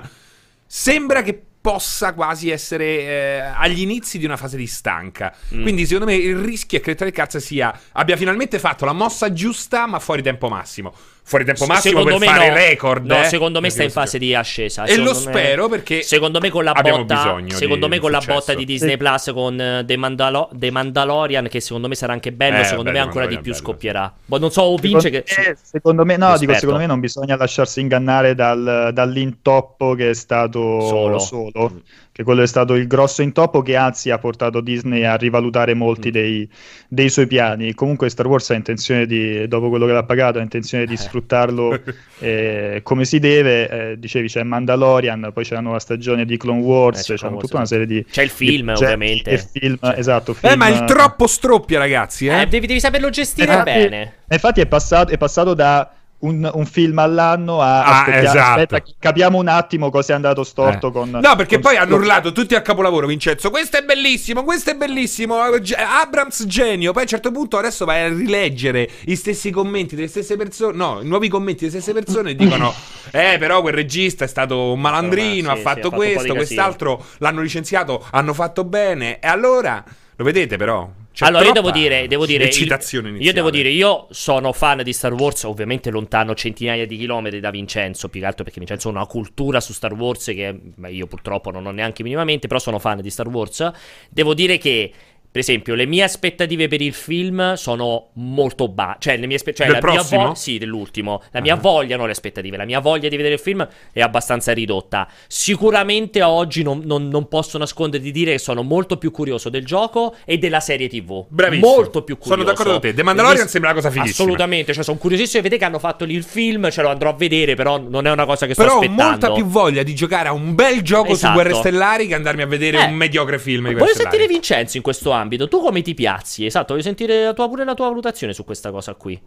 sembra che possa quasi essere eh, agli inizi di una fase di stanca. Mm. Quindi, secondo me, il rischio è che Electronic Arts sia abbia finalmente fatto la mossa giusta, ma fuori tempo massimo fuori tempo massimo secondo per fare no. record. No, eh? secondo me sta in fase di ascesa. E lo spero perché secondo me con la botta secondo me con la botta di Disney Plus con uh, The, Mandalo- The, Mandalorian che secondo me sarà anche bello, eh, secondo me ancora di più bello, scoppierà. Sì. Boh, non so, o vince secondo che me, secondo me no, dico secondo me non bisogna lasciarsi ingannare dal, dall'intoppo che è stato solo. solo. Mm che quello è stato il grosso intoppo che anzi ha portato Disney a rivalutare molti mm. dei, dei, suoi piani. Comunque Star Wars ha intenzione di, dopo quello che l'ha pagato, ha intenzione di eh. sfruttarlo eh, come si deve. Eh, dicevi c'è Mandalorian, poi c'è la nuova stagione di Clone Wars, eh, c'è tutta una serie di... C'è il film di, ovviamente. Film, cioè. Esatto, film, eh, ma il troppo stroppia ragazzi. Eh? eh devi, devi, saperlo gestire bene. Infatti è passato, è passato da un, un, film all'anno a ah, aspetta, esatto. aspetta, capiamo un attimo cosa è andato storto eh. con no perché con... poi hanno urlato tutti a capolavoro Vincenzo. Questo è bellissimo questo è bellissimo. Abrams genio. Poi a un certo punto adesso vai a rileggere i stessi commenti delle stesse persone no i nuovi commenti delle stesse persone e dicono eh però quel regista è stato un malandrino sì, ha fatto sì, questo quest'altro l'hanno licenziato hanno fatto bene e allora lo vedete però c'è allora, io devo dire, devo dire il, io devo dire, io sono fan di Star Wars, ovviamente lontano centinaia di chilometri da Vincenzo, più che altro perché Vincenzo ha una cultura su Star Wars che io purtroppo non ho neanche minimamente, però sono fan di Star Wars. Devo dire che per esempio, le mie aspettative per il film sono molto basse. Cioè, le mie aspettative. Cioè, Del vo- sì, dell'ultimo. La mia uh-huh. voglia, non le aspettative. La mia voglia di vedere il film è abbastanza ridotta. Sicuramente oggi non, non, non posso nascondere di dire che sono molto più curioso del gioco e della serie TV. Bravissimo. Molto più curioso. Sono d'accordo con te. The Mandalorian Quindi, sembra una cosa fighissima. Assolutamente. Cioè, sono curiosissimo di vedere che hanno fatto lì il film. Ce lo andrò a vedere, però non è una cosa che sto però aspettando. Però ho molta più voglia di giocare a un bel gioco esatto. su Guerre Stellari che andarmi a vedere eh. un mediocre film di Guerre Voglio sentire Vincenzo in questo ambito. Tu come ti piazzi. Esatto, voglio sentire la tua, pure la tua valutazione su questa cosa qui.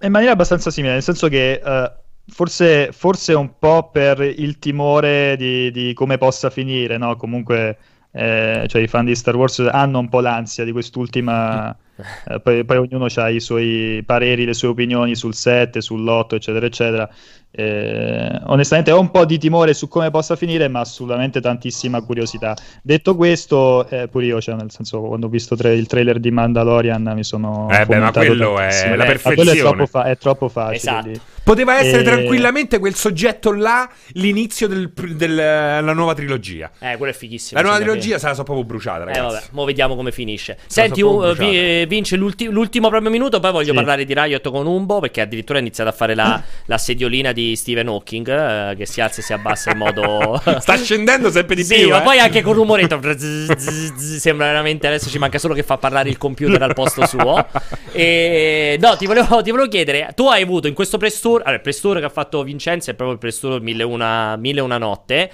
In maniera abbastanza simile, nel senso che uh, forse, forse un po' per il timore di, di come possa finire, no? Comunque, eh, cioè i fan di Star Wars hanno un po' l'ansia di quest'ultima eh, poi, poi, ognuno ha i suoi pareri, le sue opinioni sul set, sull'otto, eccetera, eccetera. Eh, onestamente ho un po' di timore su come possa finire, ma assolutamente tantissima curiosità. Detto questo, eh, pure io, cioè, nel senso, quando ho visto tra- il trailer di Mandalorian mi sono. Eh, beh, ma quello è la perfezione. È troppo, fa- è troppo, facile. Esatto. Poteva essere e... tranquillamente quel soggetto là, l'inizio della del, nuova trilogia. Eh, quello è fighissimo. La nuova trilogia che... sarà proprio bruciata, eh, ragazzi. Eh, vabbè, mo vediamo come finisce. Senti, uh, vi, vince l'ulti- l'ultimo proprio minuto, poi voglio sì. parlare di Riot con Umbo, perché addirittura ha iniziato a fare la, la sediolina di Stephen Hawking, eh, che si alza e si abbassa in modo... Sta scendendo sempre di sì, più. ma eh? poi anche con rumoretto. sembra veramente, adesso ci manca solo che fa parlare il computer al posto suo. E no, ti volevo, ti volevo chiedere, tu hai avuto in questo press tour, allora il press tour che ha fatto Vincenzo è proprio il press tour Mille una, mille una notte.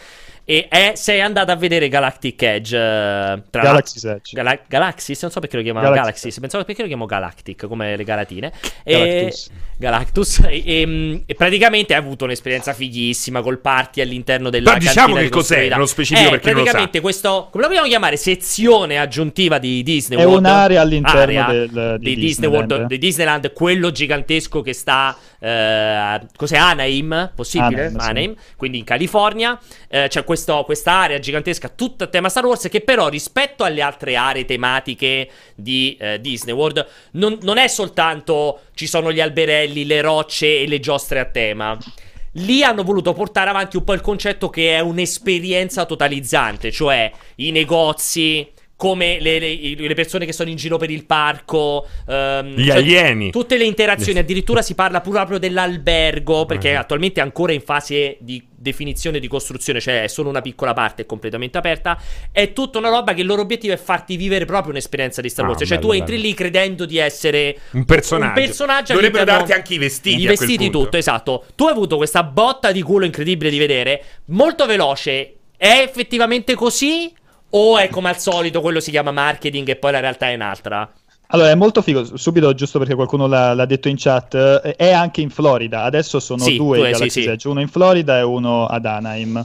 E è, sei andato a vedere Galactic Edge. Uh, tra Galaxy Edge. Gala- Galaxis, non so perché lo chiamano Galaxy. Galaxis, pensavo perché lo chiamo Galactic, come le galatine. Galactus. E, Galactus. E, e, e, praticamente hai avuto un'esperienza fighissima col party all'interno della Però diciamo che cos'è, nello specifico eh, perché praticamente questo, come lo vogliamo chiamare, sezione aggiuntiva di Disney È World. È un'area all'interno area del, di, di Disney World, di Disneyland, quello gigantesco che sta, eh, cos'è, Anaheim? Possibile? Anaheim, Anaheim sì. quindi in California. Eh, c'è questo, quest'area gigantesca, tutta a tema Star Wars, che però rispetto alle altre aree tematiche di eh, Disney World non, non è soltanto ci sono gli alberelli, le rocce e le giostre a tema. Lì hanno voluto portare avanti un po' il concetto che è un'esperienza totalizzante, cioè i negozi, come le, le, le, persone che sono in giro per il parco, um, gli cioè, alieni, tutte le interazioni. Addirittura si parla proprio dell'albergo perché uh-huh. attualmente è ancora in fase di definizione di costruzione, cioè è solo una piccola parte, è completamente aperta. È tutta una roba che il loro obiettivo è farti vivere proprio un'esperienza di Star Wars. Ah, cioè, bello, tu entri bello. lì credendo di essere un personaggio. Un personaggio Dovrebbero darti anche i vestiti. I vestiti, tutto, esatto. Tu hai avuto questa botta di culo incredibile di vedere, molto veloce. È effettivamente così? O è come al solito, quello si chiama marketing e poi la realtà è un'altra? Allora, è molto figo, subito, giusto perché qualcuno l'ha, l'ha detto in chat, eh, è anche in Florida, adesso sono Sì, due due, sì, Galaxy sì. Edge, uno in Florida e uno ad Anaheim.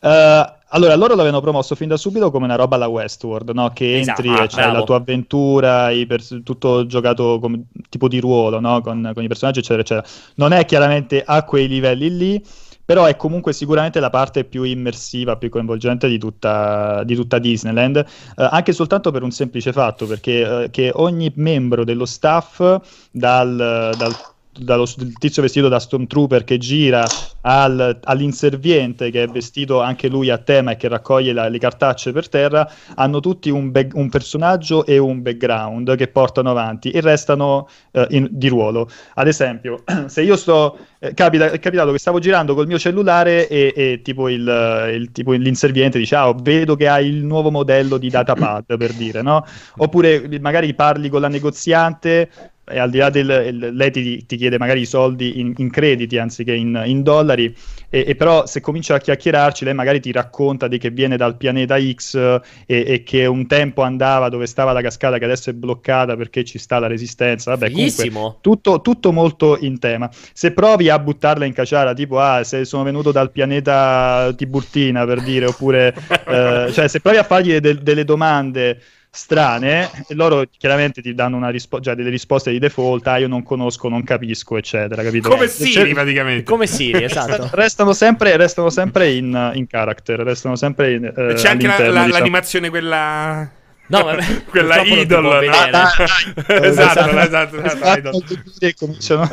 Eh, allora, loro l'avevano promosso fin da subito come una roba alla Westworld, no? Che Esatto, entri ah, e c'hai bravo. la tua avventura, pers- tutto giocato come tipo di ruolo, no? Con, con i personaggi, eccetera, eccetera. Non è chiaramente a quei livelli lì, però è comunque sicuramente la parte più immersiva, più coinvolgente di tutta, di tutta Disneyland, eh, anche soltanto per un semplice fatto, perché eh, ogni membro dello staff, dal, dal dallo tizio vestito da Stormtrooper che gira al, all'inserviente che è vestito anche lui a tema e che raccoglie la- le cartacce per terra, hanno tutti un, back- un personaggio e un background che portano avanti e restano eh, in- di ruolo. Ad esempio, se io sto. eh, capita- è capitato che stavo girando col mio cellulare e, e tipo, il, il- tipo l'inserviente dice: Ah, vedo che hai il nuovo modello di datapad per dire, no? Oppure magari parli con la negoziante e al di là del lei ti, ti chiede magari i soldi in, in crediti anziché in, in dollari e, e però se comincia a chiacchierarci lei magari ti racconta di che viene dal pianeta X e, e che un tempo andava dove stava la cascata che adesso è bloccata perché ci sta la resistenza vabbè comunque tutto, tutto molto in tema. Se provi a buttarla in caciara, tipo, ah, se sono venuto dal pianeta Tiburtina per dire, oppure, eh, cioè, se provi a fargli de- delle domande strane, loro chiaramente ti danno una rispo- cioè, delle risposte di default, ah, io non conosco, non capisco, eccetera, capito? Come Eh, Siri, cioè, praticamente. Come Siri, esatto. Restano sempre, restano sempre in, in character, restano sempre in, eh, C'è anche la- la- diciamo. l'animazione quella... No, ma- quella idol, no? vedere. Ah, esatto, esatto. esatto, esatto, idol. e cominciano...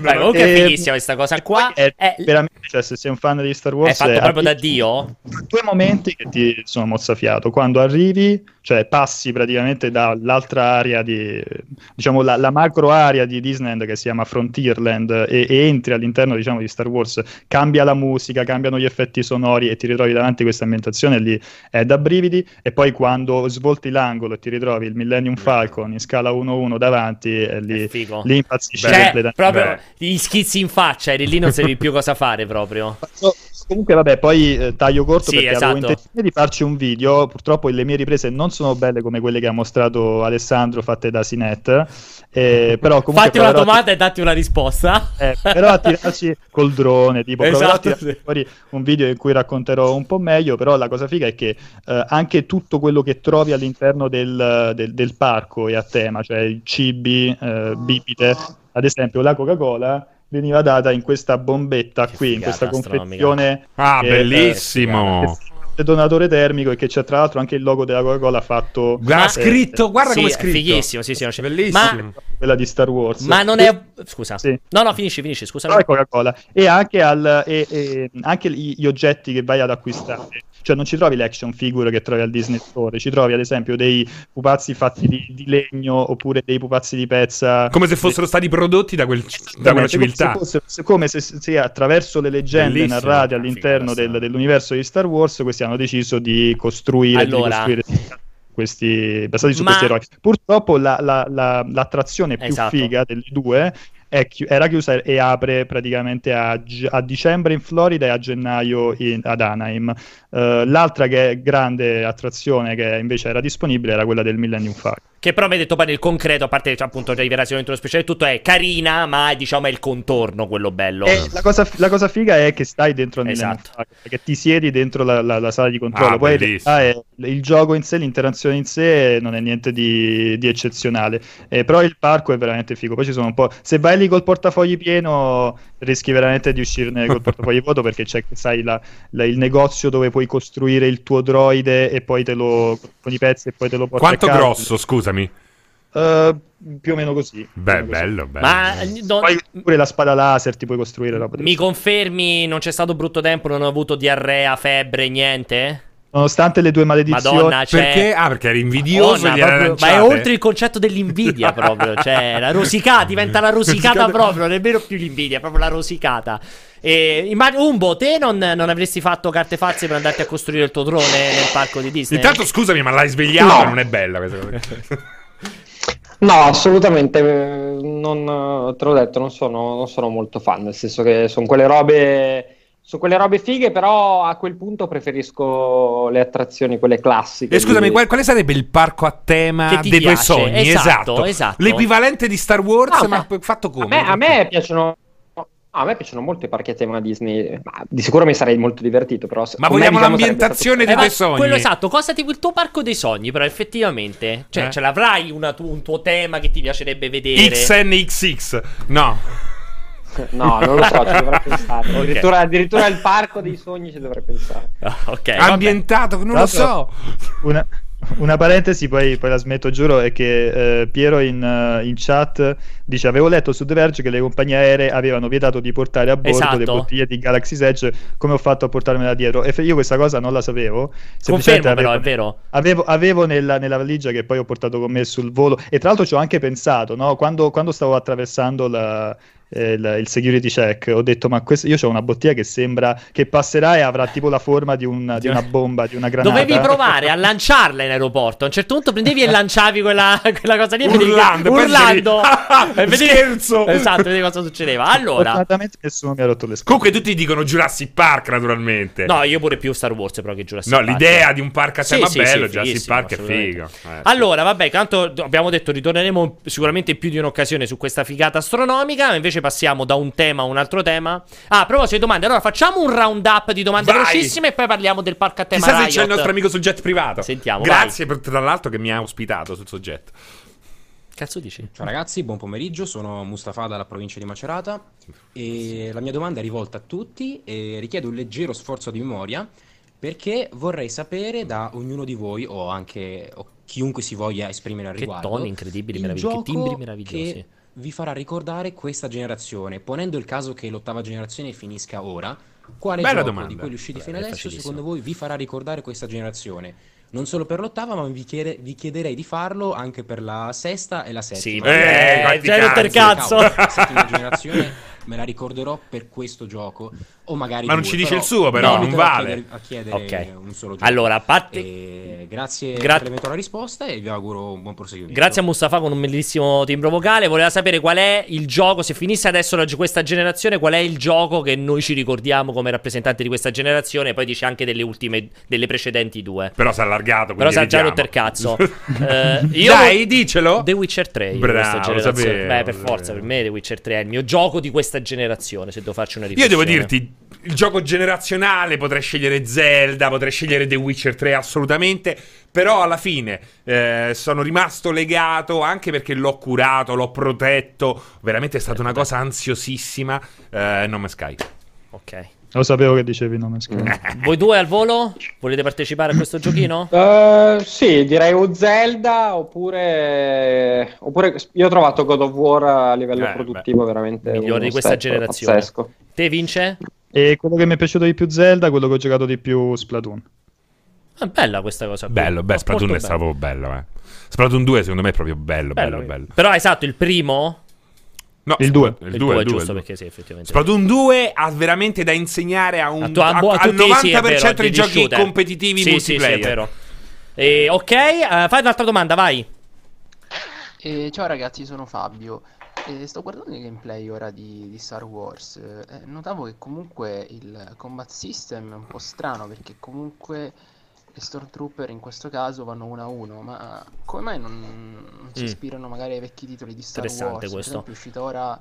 Dai, comunque è Eh, fighissima questa cosa qua. È, È, veramente, cioè, se sei un fan di Star è Wars, fatto proprio da Dio. due momenti che ti sono mozzafiato. Quando arrivi, cioè passi praticamente dall'altra area di, diciamo, la, la macro area di Disneyland che si chiama Frontierland e, e entri all'interno, diciamo, di Star Wars, cambia la musica, cambiano gli effetti sonori e ti ritrovi davanti a questa ambientazione lì è da brividi. E poi quando svolti l'angolo e ti ritrovi il Millennium Falcon in scala 1-1 davanti, e lì, lì impazzisci Cioè, completamente. proprio Beh. gli schizzi in faccia, eri lì, non sapevi più cosa fare proprio. So- Comunque, vabbè, poi eh, taglio corto Sì, perché esatto. avevo intenzione di farci un video. Purtroppo le mie riprese non sono belle come quelle che ha mostrato Alessandro, fatte da Sinet. eh, però comunque Fatti una proverò a ti- domanda e datti una risposta. eh, però a tirarci col drone, tipo, Esatto, sì. fuori un video in cui racconterò un po' meglio, però la cosa figa è che eh, anche tutto quello che trovi all'interno del, del- del parco è a tema, cioè cibi, eh, bibite, ad esempio la Coca-Cola veniva data in questa bombetta Che qui, in questa confezione Ah, bellissimo. Eh, donatore termico e che c'è tra l'altro anche il logo della Coca-Cola fatto Guarda, Ma- scritto, guarda Sì, come è scritto. fighissimo, sì, sì, non c'è- Bellissimo. quella di Star Wars. Ma non è. Scusa. Sì. No, no, finisci, finisci, scusami. Però è Coca-Cola e anche, al, e- e anche gli oggetti che vai ad acquistare cioè non ci trovi l'action figure che trovi al Disney Store ci trovi ad esempio dei pupazzi fatti di, di legno oppure dei pupazzi di pezza Come se fossero stati prodotti da, quel- da quella Esattamente, come civiltà. se fosse- se- come se, se attraverso le leggende Bellissimo. narrate all'interno del- dell'universo di Star Wars questi hanno deciso di costruire, di Allora. costruire questi basati su Ma- questi eroi purtroppo la- la- la- l'attrazione più Esatto. figa delle due è chi- era chiusa e apre praticamente a, gi- a dicembre in Florida e a gennaio in- ad Anaheim. Eh, l'altra che grande attrazione che invece era disponibile era quella del Millennium Falcon. Che però mi hai detto poi nel concreto, a parte cioè, appunto già i versioni dello speciale, tutto è carina, ma diciamo è il contorno quello bello. E la cosa, la cosa figa è che stai dentro Esatto. Falcon, perché ti siedi dentro la, la- la sala di controllo. Ah, Poi in bellissimo. realtà è- il gioco in sé, l'interazione in sé non è niente di, di eccezionale. Eh, però il parco è veramente figo. Poi ci sono un po'. Se vai lì col portafogli pieno, rischi veramente di uscirne col portafogli vuoto perché c'è sai, la- la- il negozio dove puoi costruire il tuo droide e poi te lo con i pezzi e poi te lo porti Quanto a casa. Scusami. Eh, più o meno così. Beh, meno così. bello, bello. ma non- Poi pure la spada laser ti puoi costruire roba del mi confermi, non c'è stato brutto tempo, non ho avuto diarrea, febbre, niente? Nonostante le due maledizioni, Madonna, cioè... Perché? Ah, perché eri invidioso Madonna, e gli era proprio- ma è oltre il concetto dell'invidia proprio, cioè la rosicata diventa la rosicata proprio, nemmeno più l'invidia, è proprio la rosicata. E, immag- Umbo, te non, non avresti fatto carte false per andarti a costruire il tuo drone nel parco di Disney? Intanto scusami, ma l'hai svegliato, No. non è bella questa cosa. No, assolutamente. Non, te l'ho detto, non sono, non sono molto fan. Nel senso che sono quelle robe su quelle robe fighe, però a quel punto preferisco le attrazioni, quelle classiche. E scusami, di... qual, quale sarebbe il parco a tema Che ti dei tuoi sogni? Esatto, Esatto, esatto. L'equivalente di Star Wars, No, ma beh, fatto a, come? me, a me piacciono. A me piacciono molto i parchi a tema Disney. Ma di sicuro mi sarei molto divertito. Però Ma con me, vogliamo diciamo, l'ambientazione Eh, dei tuoi sogni? Quello esatto, cosa tipo il tuo parco dei sogni, però effettivamente. Cioè, Eh? ce l'avrai una un tuo tema che ti piacerebbe vedere. XNXX, no. No, non lo so, ci dovrei pensare. Ok. Addirittura, addirittura il parco dei sogni ci dovrei pensare. Ah, ok. vabbè. Ambientato, non lo so. Una, una parentesi, poi, poi la smetto, giuro, è che eh, Piero in, eh, in chat dice: Avevo letto su The Verge che le compagnie aeree avevano vietato di portare a bordo Esatto. le bottiglie di Galaxy Edge. Come ho fatto a portarmela dietro? E io questa cosa non la sapevo. Confermo, però, avevo- è vero. Avevo, avevo nella, nella valigia che poi ho portato con me sul volo e tra l'altro ci ho anche pensato, no? quando, quando stavo attraversando la- eh, il, il security check, ho detto ma questo, io ho una bottiglia che sembra che passerà e avrà tipo la forma di, un- di una bomba, di una granata. Dovevi provare a lanciarla in aeroporto. A un certo punto prendevi e lanciavi quella, quella cosa lì Urlando, urlando. e vedevi, "Scherzo!" Esatto, vedevi cosa succedeva. Allora, Fortunatamente nessuno mi ha rotto le scatole. Comunque tutti dicono Jurassic Park, naturalmente. no, io pure più Star Wars, però che Jurassic No, Park. l'idea di un parco a Sì, tema sì, bello, sì, Jurassic fighissimo, Park è figo. Eh, sì. Allora, vabbè, tanto abbiamo detto ritorneremo sicuramente più di un'occasione su questa figata astronomica. ma Invece passiamo da un tema a un altro tema. Ah, a proposito di domande, allora facciamo un round up di domande Vai! velocissime e poi parliamo del parco a tema Chissà se Riot. c'è il nostro amico sul jet privato. Sentiamo, Grazie per, tra l'altro che mi ha ospitato sul suo jet. Cazzo dici? Ciao ragazzi, buon pomeriggio, sono Mustafa dalla provincia di Macerata e la mia domanda è rivolta a tutti e richiede un leggero sforzo di memoria perché vorrei sapere da ognuno di voi o anche o chiunque si voglia esprimere al Che riguardo toni incredibili, il meravigliosi, che timbri meravigliosi. che vi farà ricordare questa generazione, ponendo il caso che l'ottava generazione finisca ora, quale Bella gioco domanda. di quelli usciti Beh, fino adesso secondo voi vi farà ricordare questa generazione? Non solo per l'ottava, ma vi, chiede- vi chiederei di farlo anche per la sesta e la settima. Sì, Eh, eh, il cazzi. cazzo. Cavolo, settima generazione me la ricorderò per questo gioco o magari Ma non due, ci dice il suo, però, non limiterò a vale. chiedere- a chiedere, Ok. un solo gioco Allora, a parte- E grazie Gra- per l'eventuale risposta e vi auguro un buon proseguimento Grazie a Mustafa con un bellissimo timbro vocale. Voleva sapere qual è il gioco. Se finisse adesso la- questa generazione, qual è il gioco che noi ci ricordiamo come rappresentante di questa generazione. Poi dice anche delle ultime, delle precedenti due. Però si è allargato. Però quindi sa già rotto il cazzo. Eh, io Dai, dicelo. The Witcher 3. io di Bravo, questa lo generazione. sapevo, Beh, per forza, per me The Witcher 3 è il mio gioco di questa generazione. Se devo farci una Io riflessione. devo dirti, il gioco generazionale potrei scegliere Zelda, potrei scegliere The Witcher 3 assolutamente, però alla fine eh, sono rimasto legato anche perché l'ho curato, l'ho protetto, veramente è stata una cosa ansiosissima, eh, No Man's Sky. Ok. Lo sapevo che dicevi No Man's Sky. Mm. Voi due al volo? Volete partecipare a questo giochino? Eh, sì, direi o Zelda oppure, oppure io ho trovato God of War a livello Eh, produttivo veramente Migliore di questa generazione. pazzesco. Te vince? E quello che mi è piaciuto di più Zelda, quello che ho giocato di più Splatoon. È bella questa cosa. qui. Bello, beh, Splatoon è bello. stato proprio bello, eh. Splatoon 2 secondo me è proprio bello, bello, bello. Però esatto, il primo. No, Il due. Il Il 2, 2 il è 2, giusto perché sì, effettivamente. Splatoon 2 ha veramente da insegnare a un, A tu- a- a- al tutti, sì, è 90% vero, dei giochi shooter. competitivi Sì, sì, sì, è multiplayer. vero. E, ok, eh, fai un'altra domanda, vai. Eh, ciao ragazzi, sono Fabio. Eh, sto guardando il gameplay ora di, di Star Wars. Eh, notavo che comunque il combat system è un po' strano perché comunque le Stormtrooper in questo caso vanno uno a uno. Ma come mai non, non si Mm. ispirano magari ai vecchi titoli di Star Wars? Per questo. esempio, è uscita ora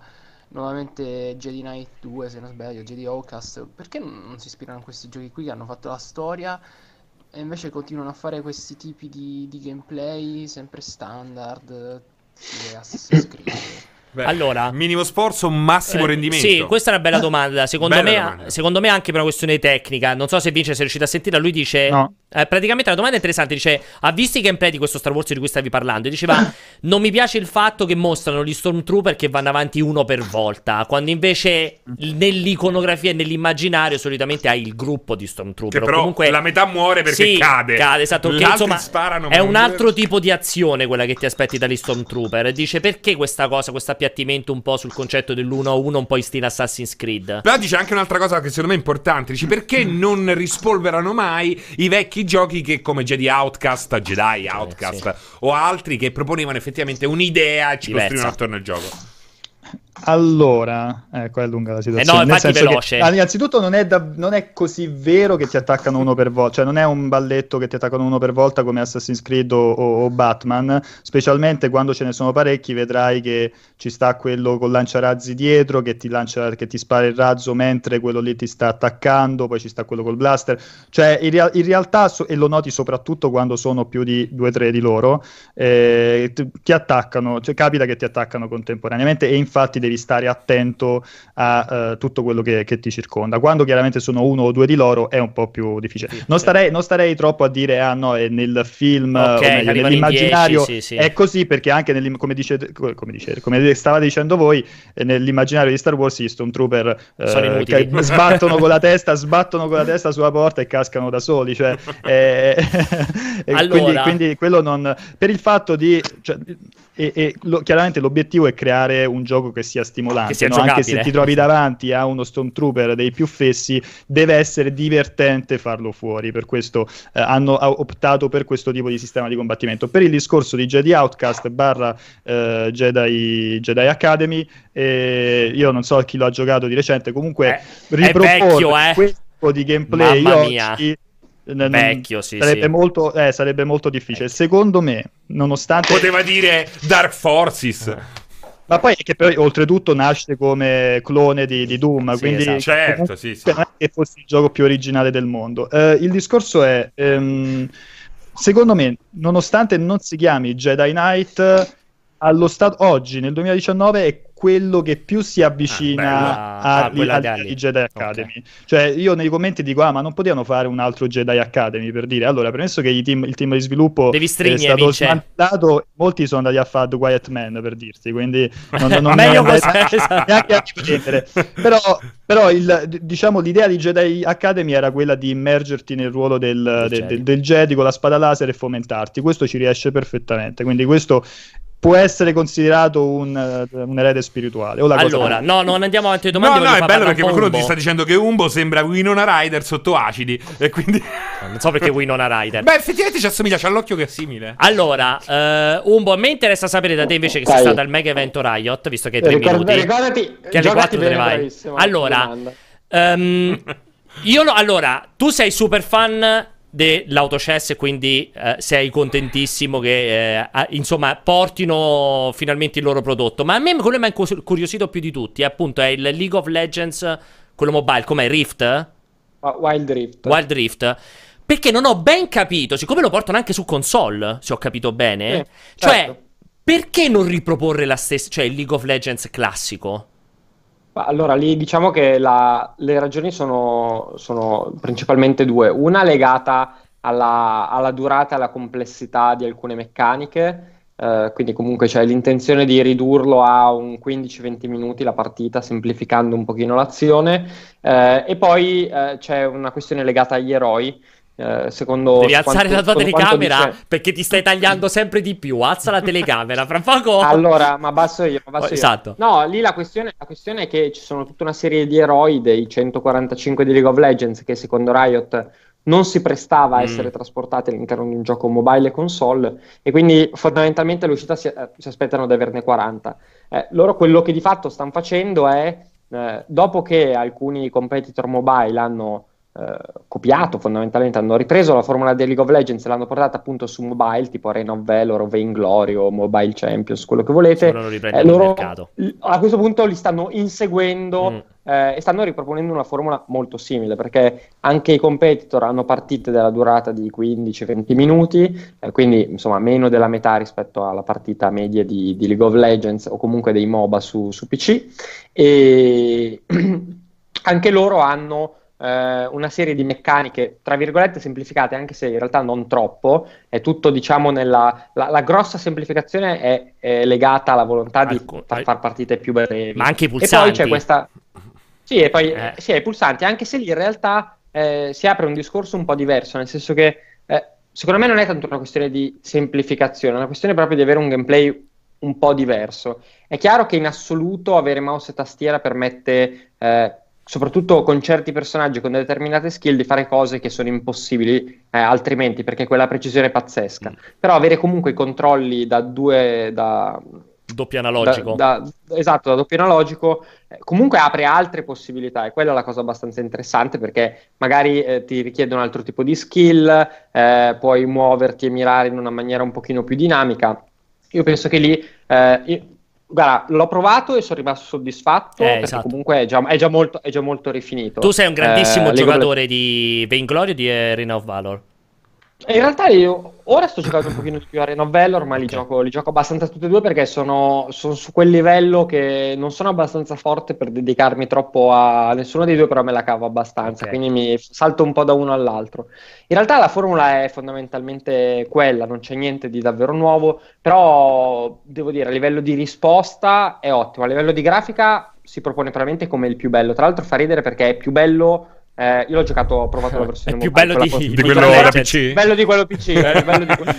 nuovamente Jedi Knight 2, se non sbaglio, Jedi Outcast. Perché non non si ispirano a questi giochi qui che hanno fatto la storia? E invece continuano a fare questi tipi di, di gameplay sempre standard, stile Assassin's Creed. Beh, Allora. minimo sforzo, massimo Eh, rendimento. Sì, questa è una bella domanda. Secondo, Bella me, domanda. secondo me anche per una questione tecnica. Non so se Vince sei riuscito a sentirla. Lui dice: No. Eh, praticamente la domanda è interessante. Dice: Ha visto i gameplay di questo Star Wars di cui stavi parlando? E diceva: Non mi piace il fatto che mostrano gli Stormtrooper che vanno avanti uno per volta. Quando invece nell'iconografia e nell'immaginario solitamente hai il gruppo di Stormtrooper. Che però comunque la metà muore perché Sì, cade. Cade, esatto. Che, insomma, sparano, è un altro tipo di azione quella che ti aspetti dagli Stormtrooper. E Dice perché questa cosa, questo appiattimento un po' sul concetto dell'uno a uno, un po' in stile Assassin's Creed. Però dice anche un'altra cosa che secondo me è importante. Dici perché non rispolverano mai i vecchi giochi che come Jedi Outcast, Jedi Outcast o altri che proponevano effettivamente un'idea e ci Diversa. costruivano attorno al gioco. Allora, ecco, è lunga la situazione. Eh no, infatti veloce. Che, innanzitutto non è, da, non è, così vero che ti attaccano uno per volta, cioè non è un balletto che ti attaccano uno per volta come Assassin's Creed o, o, o, Batman, specialmente quando ce ne sono parecchi vedrai che ci sta quello con lanciarazzi dietro che ti, lancia, che ti spara il razzo mentre quello lì ti sta attaccando, poi ci sta quello col blaster, cioè in, rea- in realtà, so- e lo noti soprattutto quando sono più di due o tre di loro, eh, ti, ti attaccano, cioè capita che ti attaccano contemporaneamente e infatti devi stare attento a uh, tutto quello che, che, ti circonda. Quando chiaramente sono uno o due di loro è un po' più difficile. Sì, non, starei, non, starei, troppo a dire, ah no, è nel film, okay, meglio, nell'immaginario 10, sì, sì. è così perché anche come, dice, come, dice, come stavate dicendo voi, eh, nell'immaginario di Star Wars gli Stormtrooper eh, sbattono con la testa, sbattono con la testa sulla porta e cascano da soli. Cioè, eh, allora... quindi, quindi, quello non... Per il fatto di... Cioè, e, e lo, chiaramente l'obiettivo è creare un gioco che sia stimolante, che sia no? anche se ti trovi davanti a uno Stormtrooper dei più fessi, deve essere divertente farlo fuori, per questo eh, hanno optato per questo tipo di sistema di combattimento. Per il discorso di Jedi Outcast barra eh, Jedi, Jedi, Academy, eh, io non so chi lo ha giocato di recente, comunque eh, riproporre eh. questo tipo di gameplay Mamma oggi... Mia vecchio, sì, sarebbe, sì. Molto, eh, sarebbe molto difficile. Vecchio. Secondo me, nonostante. Poteva dire Dark Forces. Ma poi che poi oltretutto nasce come clone di, di Doom, sì, quindi esatto. certo, sì, sì. non è che fosse il gioco più originale del mondo. Uh, il discorso è, um, secondo me, nonostante non si chiami Jedi Knight, allo stato oggi, nel 2019, è quello che più si avvicina ah, a, a, a, di Jedi Academy. Okay. Cioè, io nei commenti dico: Ah, ma non potevano fare un altro Jedi Academy per dire. Allora, premesso che team, il team di sviluppo Devi è stato smantellato, molti sono andati a fare The Quiet Man per dirti. Quindi, non, non, non meglio così. neanche a riprendere. però, però il, diciamo, l'idea di Jedi Academy era quella di immergerti nel ruolo del, del, del, del Jedi con la spada laser e fomentarti. Questo ci riesce perfettamente. Quindi, questo può essere considerato un, un erede spirituale. allora, no, non andiamo avanti alle domande. No, no, è bello perché qualcuno ti sta dicendo che Umbo sembra Winona Rider sotto acidi. E quindi. non so perché Winona Rider. Beh, effettivamente ci assomiglia, c'ha l'occhio che è simile. Allora, uh, Umbo, a me interessa sapere da te invece che sei stato al mega evento Riot, visto che hai tre Ricord- minuti. Ricordati, che alle 4 te ne vai. Allora, um, io no, allora, tu sei super fan dell'autochess e quindi eh, sei contentissimo che eh, insomma portino finalmente il loro prodotto ma a me quello che mi ha incuriosito più di tutti appunto è il League of Legends quello mobile com'è Rift? Wild Rift Wild Rift perché non ho ben capito siccome lo portano anche su console se ho capito bene eh, cioè certo. perché non riproporre la stessa cioè il League of Legends classico? Allora, lì diciamo che la, le ragioni sono, sono, principalmente due. Una legata alla, alla durata e alla complessità di alcune meccaniche, eh, quindi comunque c'è l'intenzione di ridurlo a un 15-20 minuti la partita, semplificando un pochino l'azione. Eh, e poi eh, c'è una questione legata agli eroi. Eh, secondo Devi alzare quanto, la tua telecamera dice... perché ti stai tagliando sempre di più. Alza la telecamera, fra poco. Allora, ma basso io. Ma basso oh, esatto. Io. No, lì la questione, la questione, è che ci sono tutta una serie di eroi dei 145 di League of Legends che secondo Riot non si prestava a mm. essere mm. trasportati all'interno di un gioco mobile e console e quindi fondamentalmente all'uscita si, eh, si aspettano di averne 40. Eh, loro quello che di fatto stanno facendo è, eh, dopo che alcuni competitor mobile hanno eh, copiato fondamentalmente, hanno ripreso la formula di League of Legends e l'hanno portata appunto su mobile, tipo Arena of Valor o Vainglory o Mobile Champions, quello che volete. Eh, loro a questo punto li stanno inseguendo mm. eh, e stanno riproponendo una formula molto simile perché anche i competitor hanno partite della durata di 15-20 minuti, eh, quindi insomma meno della metà rispetto alla partita media di, di League of Legends o comunque dei MOBA su, su PC e anche loro hanno eh, una serie di meccaniche, tra virgolette, semplificate, anche se in realtà non troppo, è tutto, diciamo, nella... La, la grossa semplificazione è, è, legata alla volontà di Alcun... far, far partite più brevi. Ma anche i pulsanti. E poi c'è questa... Sì, e poi eh. sì, i pulsanti, anche se lì in realtà eh, si apre un discorso un po' diverso, nel senso che eh, secondo me non è tanto una questione di semplificazione, è una questione proprio di avere un gameplay un po' diverso. È chiaro che in assoluto avere mouse e tastiera permette eh, soprattutto con certi personaggi con determinate skill di fare cose che sono impossibili eh, altrimenti perché quella precisione è pazzesca mm. però avere comunque i controlli da due da, doppio analogico. Da, da, esatto, da doppio analogico. Eh, comunque apre altre possibilità e quella è la cosa abbastanza interessante perché magari eh, ti richiede un altro tipo di skill, eh, puoi muoverti e mirare in una maniera un pochino più dinamica. Io penso che lì... Eh, Guarda, l'ho provato e sono rimasto soddisfatto eh, perché esatto. comunque è già, è, già molto, è già, molto, rifinito. Tu sei un grandissimo eh, giocatore di Vainglory o di Arena of Valor? In realtà io ora sto giocando un pochino più of Valor, ma li, gioco, li gioco abbastanza tutti e due perché sono, sono, su quel livello che non sono abbastanza forte per dedicarmi troppo a nessuno dei due, però me la cavo abbastanza, okay. quindi mi salto un po' da uno all'altro. In realtà la formula è fondamentalmente quella, non c'è niente di davvero nuovo, però devo dire a livello di risposta è ottimo, a livello di grafica si propone veramente come il più bello, tra l'altro fa ridere perché è più bello eh, io l'ho giocato, ho provato la versione è più bello di, di, di quello da PC. Bello di quello PC. eh, bello di quello...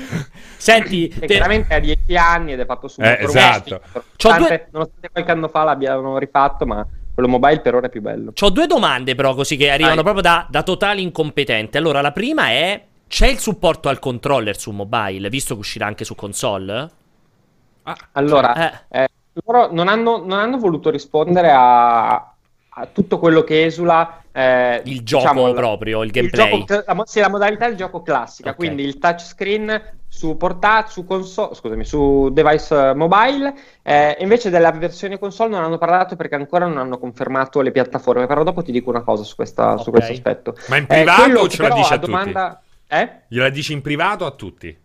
Senti, te... chiaramente ha 10 anni ed è fatto su eh, esatto. Nonostante, due... nonostante qualche anno fa l'abbiano rifatto, ma quello mobile per ora è più bello. Ho due domande però così che arrivano Dai. proprio da, da totale incompetente. Allora, la prima è c'è il supporto al controller su mobile, visto che uscirà anche su console? Ah, allora, eh. Eh, loro non hanno, non hanno, voluto rispondere a tutto quello che esula eh, il gioco diciamo, proprio, il gameplay. Il gioco, la, sì, la modalità del gioco classica, okay. quindi il touchscreen su portatile, su console, scusami, su device mobile. Eh, invece della versione console non hanno parlato perché ancora non hanno confermato le piattaforme. Però dopo ti dico una cosa su, questa, okay. su questo aspetto. Ma in privato eh, ce la dici a, a domanda... tutti? Eh? Gliela dici in privato a tutti?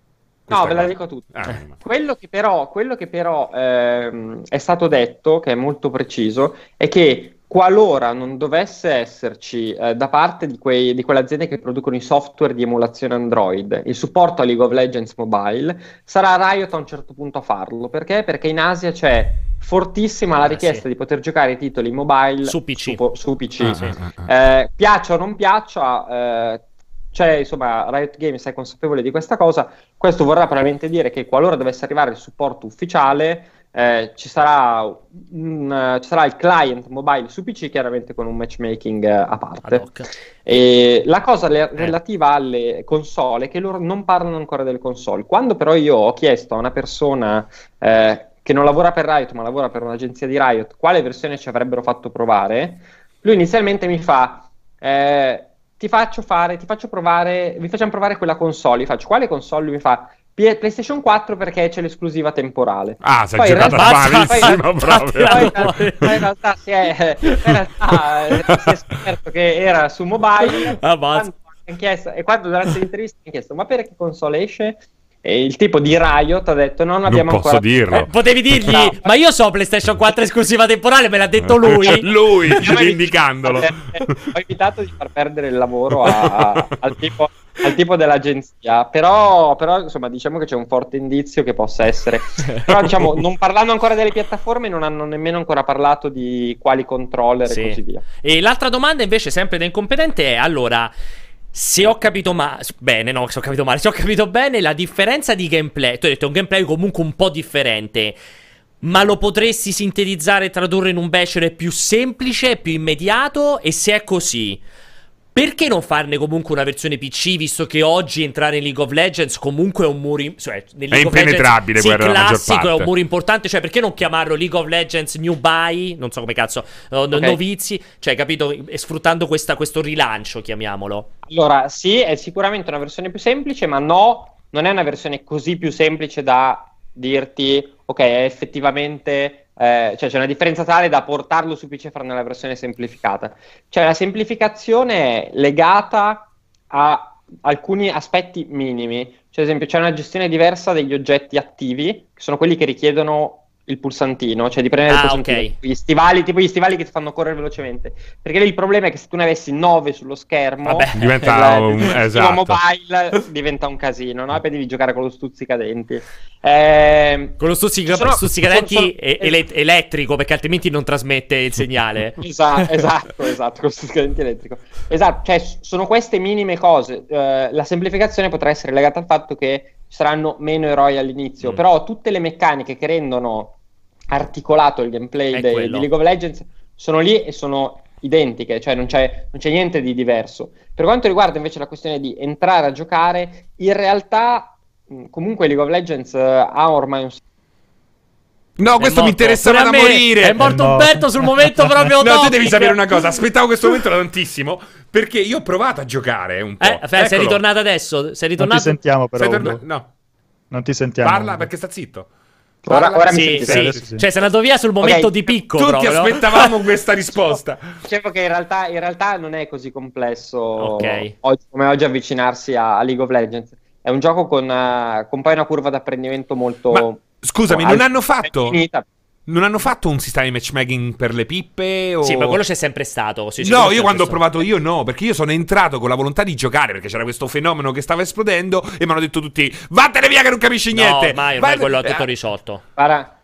No, ve la dico a tutti. Ah, quello che però, quello che però ehm, è stato detto, che è molto preciso, è che qualora non dovesse esserci eh, da parte di, quei, di, quelle aziende che producono i software di emulazione Android il supporto a League of Legends Mobile, sarà Riot a un certo punto a farlo. Perché? Perché in Asia c'è fortissima la richiesta sì. di poter giocare i titoli mobile su PC. Su, su PC. Ah, sì. ah, ah. Eh, piaccia o non piaccia, eh, c'è insomma Riot Games è consapevole di questa cosa. Questo vorrà probabilmente dire che qualora dovesse arrivare il supporto ufficiale, eh, ci, sarà un, ci, sarà il client mobile su PC, chiaramente con un matchmaking eh, a parte. E la cosa le- eh. relativa alle console è che loro non parlano ancora delle console. Quando però io ho chiesto a una persona eh, che non lavora per Riot, ma lavora per un'agenzia di Riot, quale versione ci avrebbero fatto provare, lui inizialmente mi fa. Eh, ti faccio fare, ti faccio provare, vi facciamo provare quella console. Gli faccio quale console? Lui mi fa PlayStation 4 perché c'è l'esclusiva temporale. Ah, sei giocato malissimo proprio. Poi, poi in realtà si è, in realtà, si è scoperto che era su mobile. Ah, chiesto, e quando durante l'intervista mi ha chiesto ma perché console esce? E il tipo di Riot ha detto: No, non abbiamo non posso ancora. dirlo. Eh, potevi dirgli: no. Ma io so PlayStation 4 esclusiva temporale, me l'ha detto lui. lui, indicandolo. Ho evitato di far perdere il lavoro a, a, al, tipo, al, tipo, dell'agenzia. Però, però, insomma, diciamo che c'è un forte indizio che possa essere. Però, diciamo, non parlando ancora delle piattaforme, non hanno nemmeno ancora parlato di quali controller sì. e così via. E l'altra domanda, invece, sempre da incompetente, è: allora. Se ho capito male, bene, no, se ho capito male, se ho capito bene, la differenza di gameplay, tu hai detto è un gameplay comunque un po' differente, ma lo potresti sintetizzare e tradurre in un bachelor più semplice, più immediato? E se è così, perché non farne comunque una versione PC, visto che oggi entrare in League of Legends comunque è un muro... In... Cioè, è impenetrabile, Legends, sì, classico, è un muro importante, cioè perché non chiamarlo League of Legends New Buy, non so come cazzo, no, okay. novizi, cioè capito, e sfruttando questa, questo rilancio, chiamiamolo. Allora, sì, è sicuramente una versione più semplice, ma no, non è una versione così più semplice da dirti, ok, è effettivamente eh, cioè c'è una differenza tale da portarlo su PC e farne la versione semplificata. Cioè la semplificazione è legata a alcuni aspetti minimi. Cioè, ad esempio, c'è una gestione diversa degli oggetti attivi, che sono quelli che richiedono il pulsantino, cioè di premere ah, il pulsantino. Okay. Gli stivali, tipo gli stivali che ti fanno correre velocemente. Perché lì il problema è che se tu ne avessi 9 sullo schermo, Vabbè, diventa un esatto. mobile diventa un casino, no? Poi devi giocare con lo stuzzicadenti. Eh, con lo stuzzica- sono, stuzzicadenti sono, sono, ele- elettrico, perché altrimenti non trasmette il segnale. esatto, esatto, esatto, con lo stuzzicadenti elettrico. Esatto, cioè sono queste minime cose. Uh, la semplificazione potrà essere legata al fatto che saranno meno eroi all'inizio, mm. però tutte le meccaniche che rendono articolato il gameplay de- di League of Legends sono lì e sono identiche, cioè non c'è, non c'è, niente di diverso. Per quanto riguarda invece la questione di entrare a giocare, in realtà comunque League of Legends uh, ha ormai un No, questo mi interessava da morire. È morto È Umberto sul momento proprio No, tu devi sapere una cosa. Aspettavo questo momento da tantissimo. Perché io ho provato a giocare un po'. Eh, Fe, sei ritornato adesso? Sei Non ti ritornato? sentiamo però. Sei torna-. No, Non ti sentiamo. parla perché sta zitto. Ora, Parla- ora mi Sì, sentite? sì. sì. Cioè, sei andato via sul momento Ok, di picco Tutti proprio. aspettavamo questa risposta. Dicevo che in realtà, in realtà non è così complesso Ok. oggi, come oggi avvicinarsi a, a League of Legends. È un gioco con, eh, con poi una curva d'apprendimento molto... Ma scusami, non hanno fatto non hanno fatto un sistema di matchmaking per le pippe o Sì, ma quello c'è sempre stato. sì, No, io quando ho provato io no, perché io sono entrato con la volontà di giocare perché c'era questo fenomeno che stava esplodendo e mi hanno detto tutti "Vattene via che non capisci stato. niente". No, ormai, ormai quello ha tutto risolto. Guarda,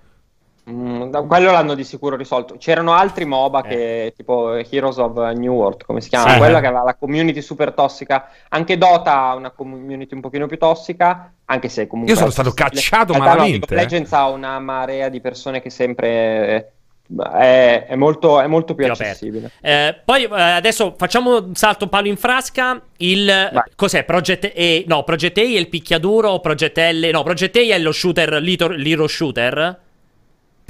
mm, quello l'hanno di sicuro risolto. C'erano altri MOBA Eh. che, tipo Heroes of New World, come si chiama? Sì. Quella che aveva la community super tossica. Anche Dota ha una community un pochino più tossica, anche se comunque... Io sono stato cacciato no, malamente, eh. Legends ha una marea di persone che sempre... È, è molto, è molto più accessibile. Eh, poi eh, adesso facciamo un salto palo in frasca. Il Vai. cos'è? Project E? No, Project A è il picchiaduro. Project L? No, Project A è lo shooter, l'hero shooter.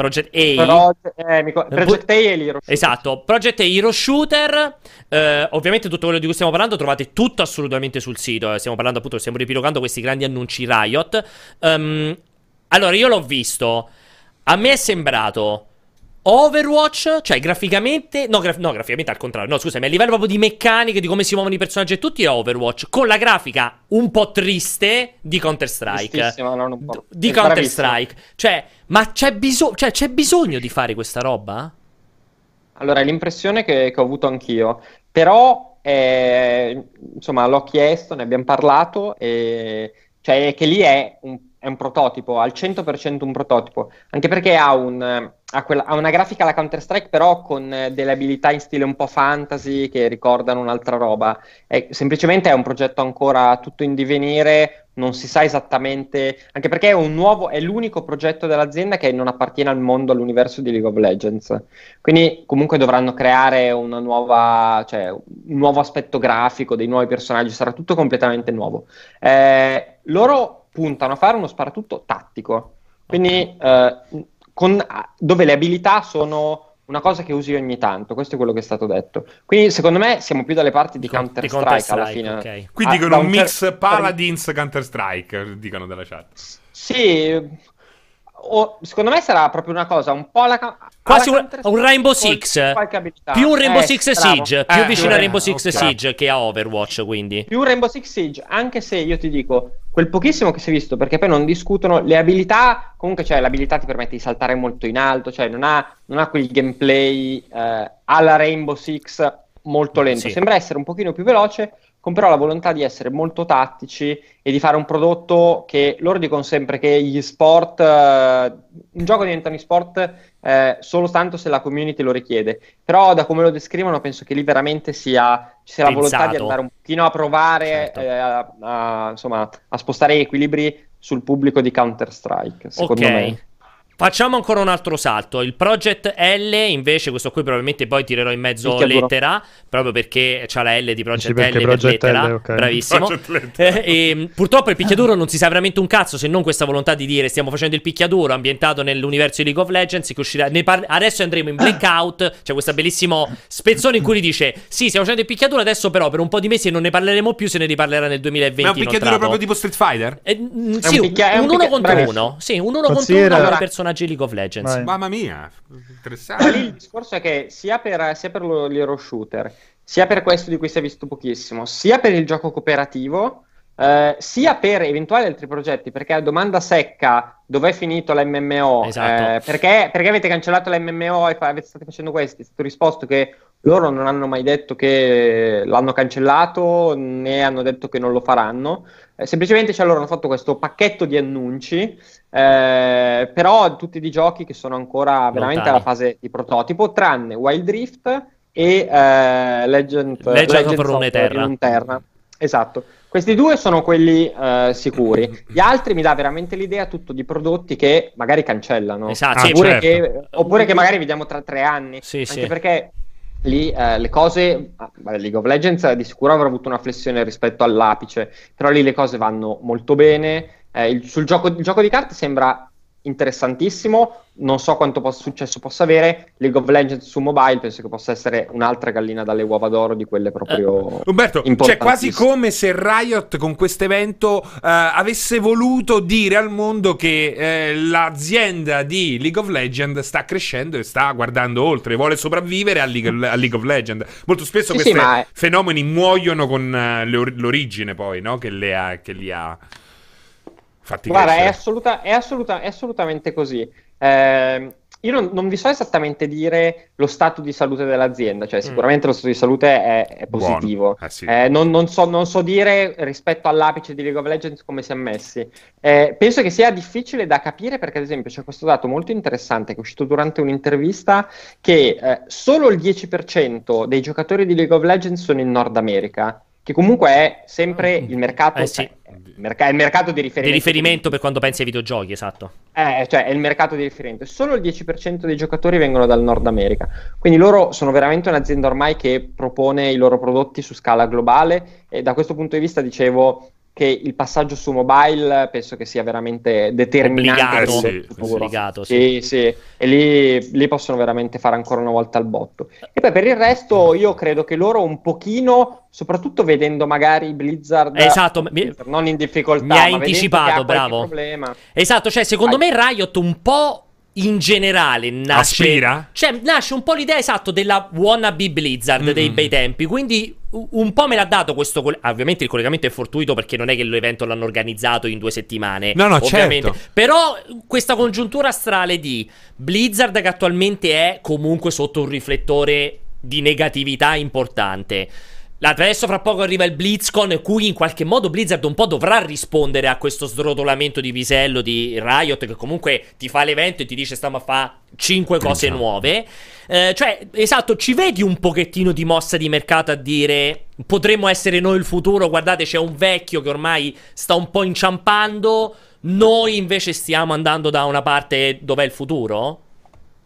Project A. Però, eh, mi Project A e l'Hero Esatto, Project A Hero Shooter. eh, ovviamente tutto quello di cui stiamo parlando trovate tutto assolutamente sul sito. eh, Stiamo parlando appunto, stiamo ripilogando questi grandi annunci Riot. Ehm, allora, io l'ho visto. A me è sembrato Overwatch, cioè graficamente, no, graf- no, graficamente al contrario, no, scusami, a livello proprio di meccaniche, di come si muovono i personaggi e tutti è Overwatch, con la grafica un po' triste di Counter-Strike. Tristissima, non un po'. Di È Counter-Strike. Cioè, ma c'è, biso- cioè, c'è bisogno di fare questa roba? Allora, è l'impressione che, che ho avuto anch'io, però eh, insomma l'ho chiesto, ne abbiamo parlato, e, cioè che lì è un, è un prototipo, al 100% un prototipo, anche perché ha, un, ha, quella- ha una grafica alla Counter-Strike però con eh, delle abilità in stile un po' fantasy che ricordano un'altra roba. È- semplicemente è un progetto ancora tutto in divenire, non si sa esattamente, anche perché è un nuovo, è l'unico progetto dell'azienda che non appartiene al mondo, all'universo di League of Legends. Quindi comunque dovranno creare una nuova, cioè, un nuovo aspetto grafico, dei nuovi personaggi, sarà tutto completamente nuovo. Eh, loro puntano a fare uno sparatutto tattico, quindi eh, con- dove le abilità sono una cosa che usi ogni tanto, questo è quello che è stato detto. Quindi secondo me siamo più dalle parti di, Di Counter-Strike, alla fine. ok. Qui Ah, dicono da un mix Paladins Counter Strike, dicono dalla chat. Sì, o- secondo me sarà proprio una cosa un po' alla, ca- Quasi un, un Rainbow Six. Più un Rainbow Eh, Six bravo. Siege. Più Eh, vicino a eh, Rainbow Six ok. Siege che a Overwatch, quindi. più Rainbow Six Siege, anche se io ti dico, quel pochissimo che si è visto, perché poi non discutono le abilità, comunque cioè l'abilità ti permette di saltare molto in alto, cioè non ha, non ha quel gameplay eh, alla Rainbow Six molto lento, Sì. sembra essere un pochino più veloce, con però la volontà di essere molto tattici e di fare un prodotto che loro dicono sempre che gli sport, eh, un gioco diventano sport eh, solo tanto se la community lo richiede, però da come lo descrivono penso che lì veramente sia, ci sia la volontà di andare un pochino a provare Certo. eh, a, a- insomma, a spostare gli equilibri sul pubblico di Counter-Strike, secondo ok. me. Facciamo ancora un altro salto. Il Project L, invece, questo qui probabilmente poi tirerò in mezzo Picchiaduro. lettera, proprio perché c'ha la L di Project L per Project lettera. L, ok. Bravissimo. Eh, e, purtroppo il picchiaduro non si sa veramente un cazzo se non questa volontà di dire stiamo facendo il picchiaduro ambientato nell'universo di League of Legends che uscirà ne par- adesso andremo in blackout c'è questo bellissimo spezzone in cui gli dice sì stiamo facendo il picchiaduro adesso però per un po' di mesi non ne parleremo più se ne riparlerà nel 2020 Ma è un picchiaduro proprio tipo Street Fighter? Eh, È sì, un picchia- è un un uno picchia- contro bravissimo. uno sì un uno contro Considera- uno Allora- personaggi League of Legends Vai. Mamma mia, Ma lì interessante. il discorso è che sia per, sia per lo- l'hero shooter, sia per questo di cui si è visto pochissimo, sia per il gioco cooperativo, eh, sia per eventuali altri progetti, perché a domanda secca dov'è finito l'MMO? Esatto. Eh, perché, perché avete cancellato l'MMO e fa- avete state facendo questi? È stato risposto che loro non hanno mai detto che l'hanno cancellato, né hanno detto che non lo faranno. Eh, semplicemente cioè, loro hanno fatto questo pacchetto di annunci, eh, però tutti di giochi che sono ancora veramente Lontani. alla fase di prototipo, tranne Wild Rift e eh, Legend, Legend of Legends Runeterra. Runeterra. Esatto. Questi due sono quelli eh, sicuri. Gli altri mi dà veramente l'idea tutto di prodotti che magari cancellano. Esatto, Ah, sì, oppure, certo. che, oppure che magari vediamo tra tre anni. Sì, Anche sì. perché lì eh, le cose, vabbè, League of Legends eh, di sicuro avrà avuto una flessione rispetto all'apice, però lì le cose vanno molto bene. Eh, il, sul gioco, il gioco di carte sembra interessantissimo. Non so quanto possa, successo possa avere. League of Legends su mobile penso che possa essere un'altra gallina dalle uova d'oro di quelle proprio. Uh, Umberto, cioè quasi come se Riot con questo evento uh, avesse voluto dire al mondo che uh, l'azienda di League of Legends sta crescendo e sta guardando oltre, vuole sopravvivere a League, a League of Legends. Molto spesso sì, questi sì, fenomeni muoiono con l'origine, poi, no? Che, le ha, che li ha. Fatti Guarda, è, assoluta, è, assoluta, è, assolutamente così. Eh, io non, non, vi so esattamente dire lo stato di salute dell'azienda, cioè mm. sicuramente mm. lo stato di salute è, è positivo. Eh, sì. eh, non, non, so, non, so, dire rispetto all'apice di League of Legends come si è messi. Eh, penso che sia difficile da capire perché, ad esempio, c'è questo dato molto interessante che è uscito durante un'intervista che eh, solo il 10% dei giocatori di League of Legends sono in Nord America che comunque è sempre mm. il mercato, eh sì. è il mercato di riferimento. Di riferimento per quando pensi ai videogiochi, esatto. Eh, cioè è il mercato di riferimento. Solo il 10% dei giocatori vengono dal Nord America. Quindi loro sono veramente un'azienda ormai che propone i loro prodotti su scala globale e da questo punto di vista dicevo che il passaggio su mobile penso che sia veramente determinante obbligato, sì, obbligato sì. sì, sì. e lì, lì, possono veramente fare ancora una volta il botto e poi per il resto io credo che loro un pochino soprattutto vedendo magari Blizzard esatto, non in difficoltà mi hai anticipato bravo problema. esatto cioè secondo Vai. me Riot un po' in generale nasce, Aspira? Cioè, nasce un po' l'idea esatto della wannabe Blizzard mm-hmm. dei bei tempi. Quindi un po' me l'ha dato questo. Ovviamente il collegamento è fortuito perché non è che l'evento l'hanno organizzato in due settimane. No, no, ovviamente. certo. Però questa congiuntura astrale di Blizzard che attualmente è comunque sotto un riflettore di negatività importante. Adesso fra poco arriva il BlizzCon, cui in qualche modo Blizzard un po' dovrà rispondere a questo srotolamento di pisello di Riot, che comunque ti fa l'evento e ti dice stiamo a fare 5 cose esatto. nuove. Eh, cioè, esatto, ci vedi un pochettino di mossa di mercato a dire potremmo essere noi il futuro, guardate c'è un vecchio che ormai sta un po' inciampando, noi invece stiamo andando da una parte dove è il futuro?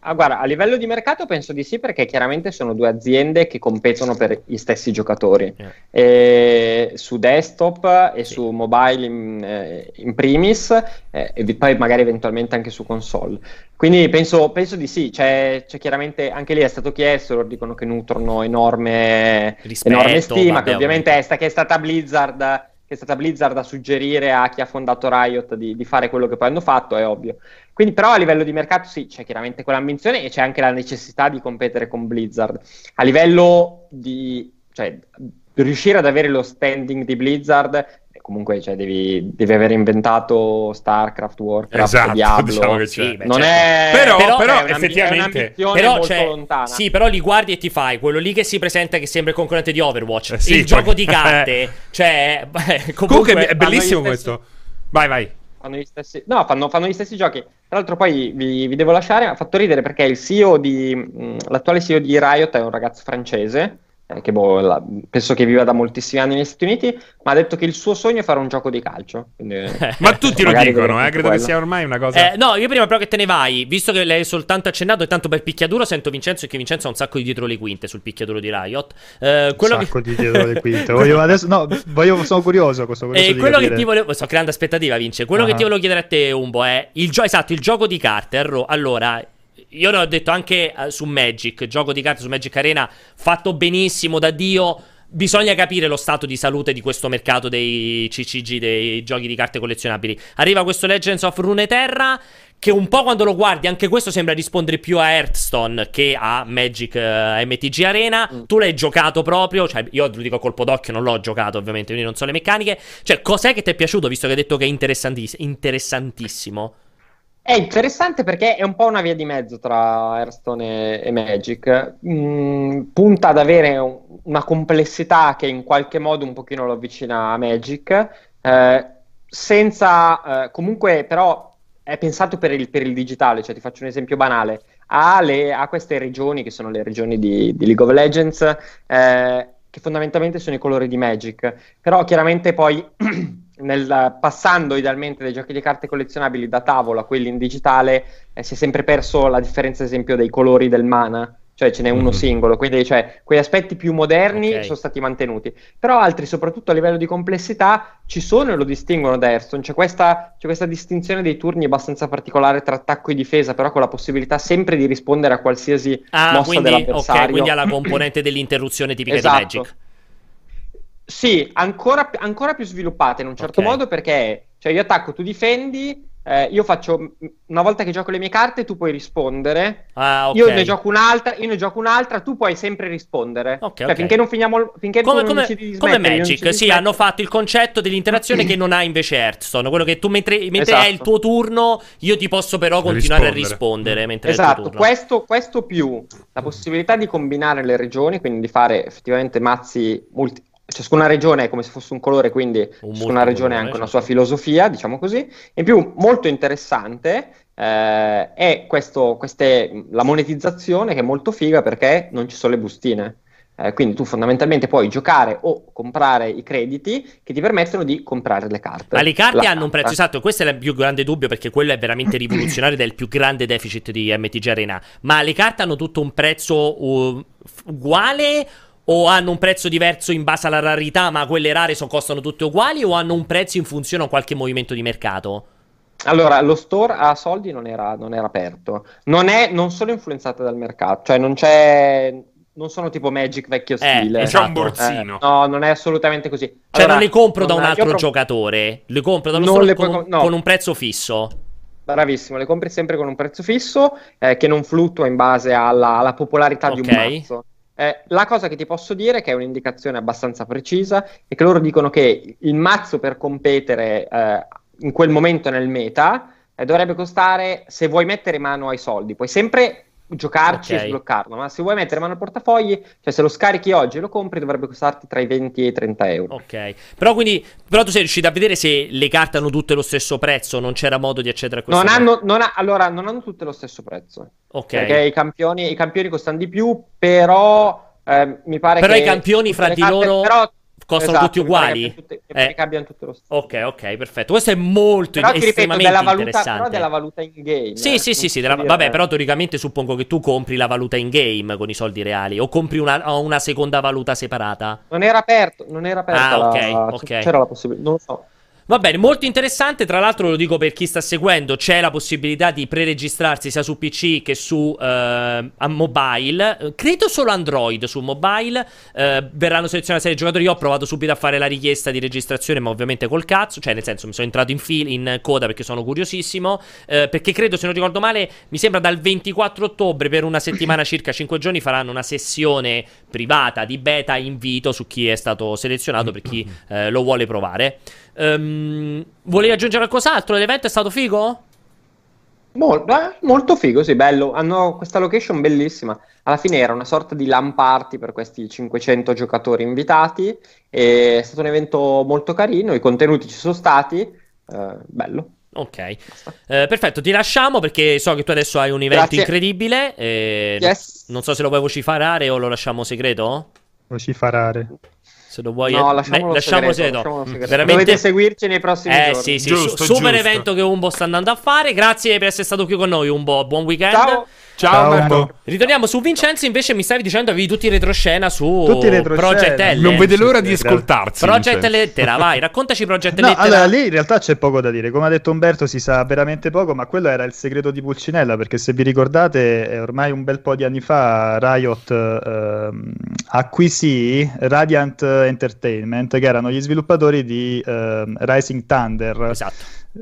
Ah, guarda, a livello di mercato penso di sì, perché chiaramente sono due aziende che competono per gli stessi giocatori. Yeah. E su desktop e sì. su mobile in, eh, in primis, eh, e poi magari eventualmente anche su console. Quindi penso, penso di sì, c'è, c'è, chiaramente anche lì è stato chiesto, loro dicono che nutrono enorme, Rispetto, enorme stima, vabbè, che ovviamente è, sta, che è stata Blizzard che è stata Blizzard a suggerire a chi ha fondato Riot di, di, fare quello che poi hanno fatto, è ovvio. Quindi, però, a livello di mercato, sì, c'è chiaramente quell'ambizione e c'è anche la necessità di competere con Blizzard. A livello di, cioè, riuscire ad avere lo standing di Blizzard comunque cioè, devi, devi, aver inventato StarCraft, Warcraft, esatto, Diablo. Diciamo che sì, non certo. è... Però, però, però è effettivamente... Però, cioè, sì, però li guardi e ti fai quello lì che si presenta che sembra il concorrente di Overwatch. Eh, sì, il gioco di carte. cioè, comunque, comunque è bellissimo stessi... questo. Vai, vai. Fanno gli stessi... No, fanno, fanno, gli stessi giochi. Tra l'altro poi vi, vi devo lasciare, ha fatto ridere perché il CEO di... Mh, l'attuale CEO di Riot è un ragazzo francese eh, che boh, la, penso che viva da moltissimi anni negli Stati Uniti, ma ha detto che il suo sogno è fare un gioco di calcio. Quindi, ma tutti lo dicono, eh, credo quello. che sia ormai una cosa. Eh, no, io prima però che te ne vai, visto che l'hai soltanto accennato e tanto per picchiaduro, sento Vincenzo e che Vincenzo ha un sacco di dietro le quinte sul picchiaduro di Riot. Eh, quello un sacco che... di dietro le quinte. voglio adesso, no, voglio, sono curioso. Questo, curioso eh, quello che ti volevo, sto creando aspettativa, Vince. Quello uh-huh. che ti volevo chiedere a te, Umbo, è il gioco, esatto, il gioco di carte. Allora, io ne ho detto anche uh, su Magic, gioco di carte su Magic Arena, fatto benissimo da Dio. Bisogna capire lo stato di salute di questo mercato dei CCG, dei giochi di carte collezionabili. Arriva questo Legends of Runeterra che un po' quando lo guardi, anche questo sembra rispondere più a Hearthstone che a Magic uh, MTG Arena. Mm. Tu l'hai giocato proprio, cioè io lo dico a colpo d'occhio, non l'ho giocato ovviamente, quindi non so le meccaniche. Cioè, cos'è che ti è piaciuto, visto che hai detto che è interessantiss- interessantissimo? È interessante perché è un po' una via di mezzo tra Hearthstone e, Magic. Mm, punta ad avere un, una complessità che in qualche modo un pochino lo avvicina a Magic, eh, senza eh, comunque però è pensato per il, per il, digitale, cioè ti faccio un esempio banale. Ha, le, ha queste regioni che sono le regioni di, di League of Legends, eh, che fondamentalmente sono i colori di Magic, però chiaramente poi nel, passando idealmente dai giochi di carte collezionabili da tavola a quelli in digitale, eh, si è sempre perso la differenza, ad esempio, dei colori del mana. cioè ce n'è uno Mhm. singolo, quindi cioè, quegli aspetti più moderni Ok. sono stati mantenuti, però altri, soprattutto a livello di complessità, ci sono e lo distinguono da Hearthstone, c'è questa, c'è questa distinzione dei turni abbastanza particolare tra attacco e difesa, però con la possibilità sempre di rispondere a qualsiasi Ah, mossa quindi, dell'avversario. ok, quindi ha la componente dell'interruzione tipica Esatto. di Magic. Sì, ancora, ancora più sviluppate in un certo Ok. modo perché cioè io attacco, tu difendi, eh, io faccio una volta che gioco le mie carte tu puoi rispondere, Ah, ok. io ne gioco un'altra, io ne gioco un'altra, tu puoi sempre rispondere. Ok, Cioè, ok. finché non finiamo finché tu Come, non come- come smettere, non Magic, sì, hanno fatto il concetto dell'interazione che non ha invece Hearthstone. Quello che tu, mentre, mentre è il Esatto. tuo turno, io ti posso però continuare a Rispondere. rispondere. Mentre è il Esatto, tuo turno. questo, questo più la possibilità di combinare le regioni, quindi di fare effettivamente mazzi multi... Ciascuna regione è come se fosse un colore, quindi Un ciascuna regione ha anche una certo. sua filosofia, diciamo così. In più, molto interessante eh, è questo, queste, la monetizzazione che è molto figa perché non ci sono le bustine. Eh, quindi tu fondamentalmente puoi giocare o comprare i crediti che ti permettono di comprare le carte. Ma le carte La hanno un prezzo carta. esatto, questo è il più grande dubbio perché quello è veramente rivoluzionario ed è il più grande deficit di MTG Arena. Ma le carte hanno tutto un prezzo uh, uguale o hanno un prezzo diverso in base alla rarità, ma quelle rare so- costano tutte uguali o hanno un prezzo in funzione a qualche movimento di mercato? Allora, lo store a soldi non era, non era aperto. Non, è, non sono influenzate dal mercato, cioè non c'è. Non sono tipo Magic vecchio stile. esatto. C'è un borsino. Eh, no, non è assolutamente così. Cioè Allora, non le compro da un non- altro pro- giocatore, le compro dallo Non store con, com- no. con un prezzo fisso. Bravissimo, le compri sempre con un prezzo fisso eh, che non fluttua in base alla, alla popolarità di un Ok. mazzo. Eh, la cosa che ti posso dire, che è un'indicazione abbastanza precisa, è che loro dicono che il mazzo per competere eh, in quel momento nel meta eh, dovrebbe costare, se vuoi mettere mano ai soldi, puoi sempre giocarci Ok. e sbloccarlo, ma se vuoi mettere mano al portafogli, cioè se lo scarichi oggi e lo compri, dovrebbe costarti tra i 20 e i 30 euro. Ok. Però quindi però tu sei riuscito a vedere se le carte hanno tutte lo stesso prezzo, non c'era modo di accedere a questo. Non hanno, non ha- allora, non hanno tutte lo stesso prezzo. Ok. Perché i campioni, i campioni costano di più, però eh, mi pare Però che i campioni fra di carte- loro però- costano esatto, tutti uguali? tutte- Eh. che abbiano tutte lo stesso. Ok, ok, perfetto. Questo è molto Però ripeto, estremamente della valuta, interessante. però della valuta in game. Sì, eh, sì, sì, sì, della- vabbè, però teoricamente suppongo che tu compri la valuta in game con i soldi reali o compri una, una seconda valuta separata. Non era aperto, non era aperta Ah, la- ok, ok. C'era la possibilità, non lo so. Va bene, molto interessante. Tra l'altro, lo dico per chi sta seguendo: c'è la possibilità di preregistrarsi sia su PC che su eh, mobile. Credo solo Android su mobile. Eh, verranno selezionati serie giocatori. Io ho provato subito a fare la richiesta di registrazione, ma ovviamente col cazzo. Cioè, nel senso, mi sono entrato in, fil- in coda perché sono curiosissimo. Eh, perché credo, se non ricordo male, mi sembra dal 24 ottobre per una settimana circa, 5 giorni, faranno una sessione privata di beta invito su chi è stato selezionato per chi eh, lo vuole provare. Ehm, volevi aggiungere qualcos'altro? L'evento è stato figo? Molto, eh, molto figo, sì, bello. Hanno questa location bellissima. Alla fine era una sorta di LAN party per questi 500 giocatori invitati. E è stato un evento molto carino. I contenuti ci sono stati. eh, bello. Ok, Eh, perfetto. Ti lasciamo perché so che tu adesso hai un evento Grazie. incredibile. e Yes. Non so se lo vuoi vociferare o lo lasciamo segreto. Vociferare. Se lo vuoi, No, eh, lasciamolo lasciamo segreto, segreto. lasciamolo segreto. Veramente. Dovete seguirci nei prossimi Eh giorni. sì, sì, Giusto, su- super giusto. evento che Umbo sta andando a fare. Grazie per essere stato qui con noi, Umbo. Buon weekend. Ciao. Ciao, Ciao, Marco. Ritorniamo su Vincenzo. Invece mi stavi dicendo avevi tutti i retroscena su Tutti retroscena. Project L. Non vede l'ora di Sì, ascoltarsi. Project Vincenzo. Lettera, vai, raccontaci Project No, Lettera. allora lì in realtà c'è poco da dire. Come ha detto Umberto, si sa veramente poco, ma quello era il segreto di Pulcinella. Perché se vi ricordate, eh, ormai un bel po' di anni fa, Riot ehm, acquisì Radiant Entertainment, che erano gli sviluppatori di ehm, Rising Thunder. Esatto,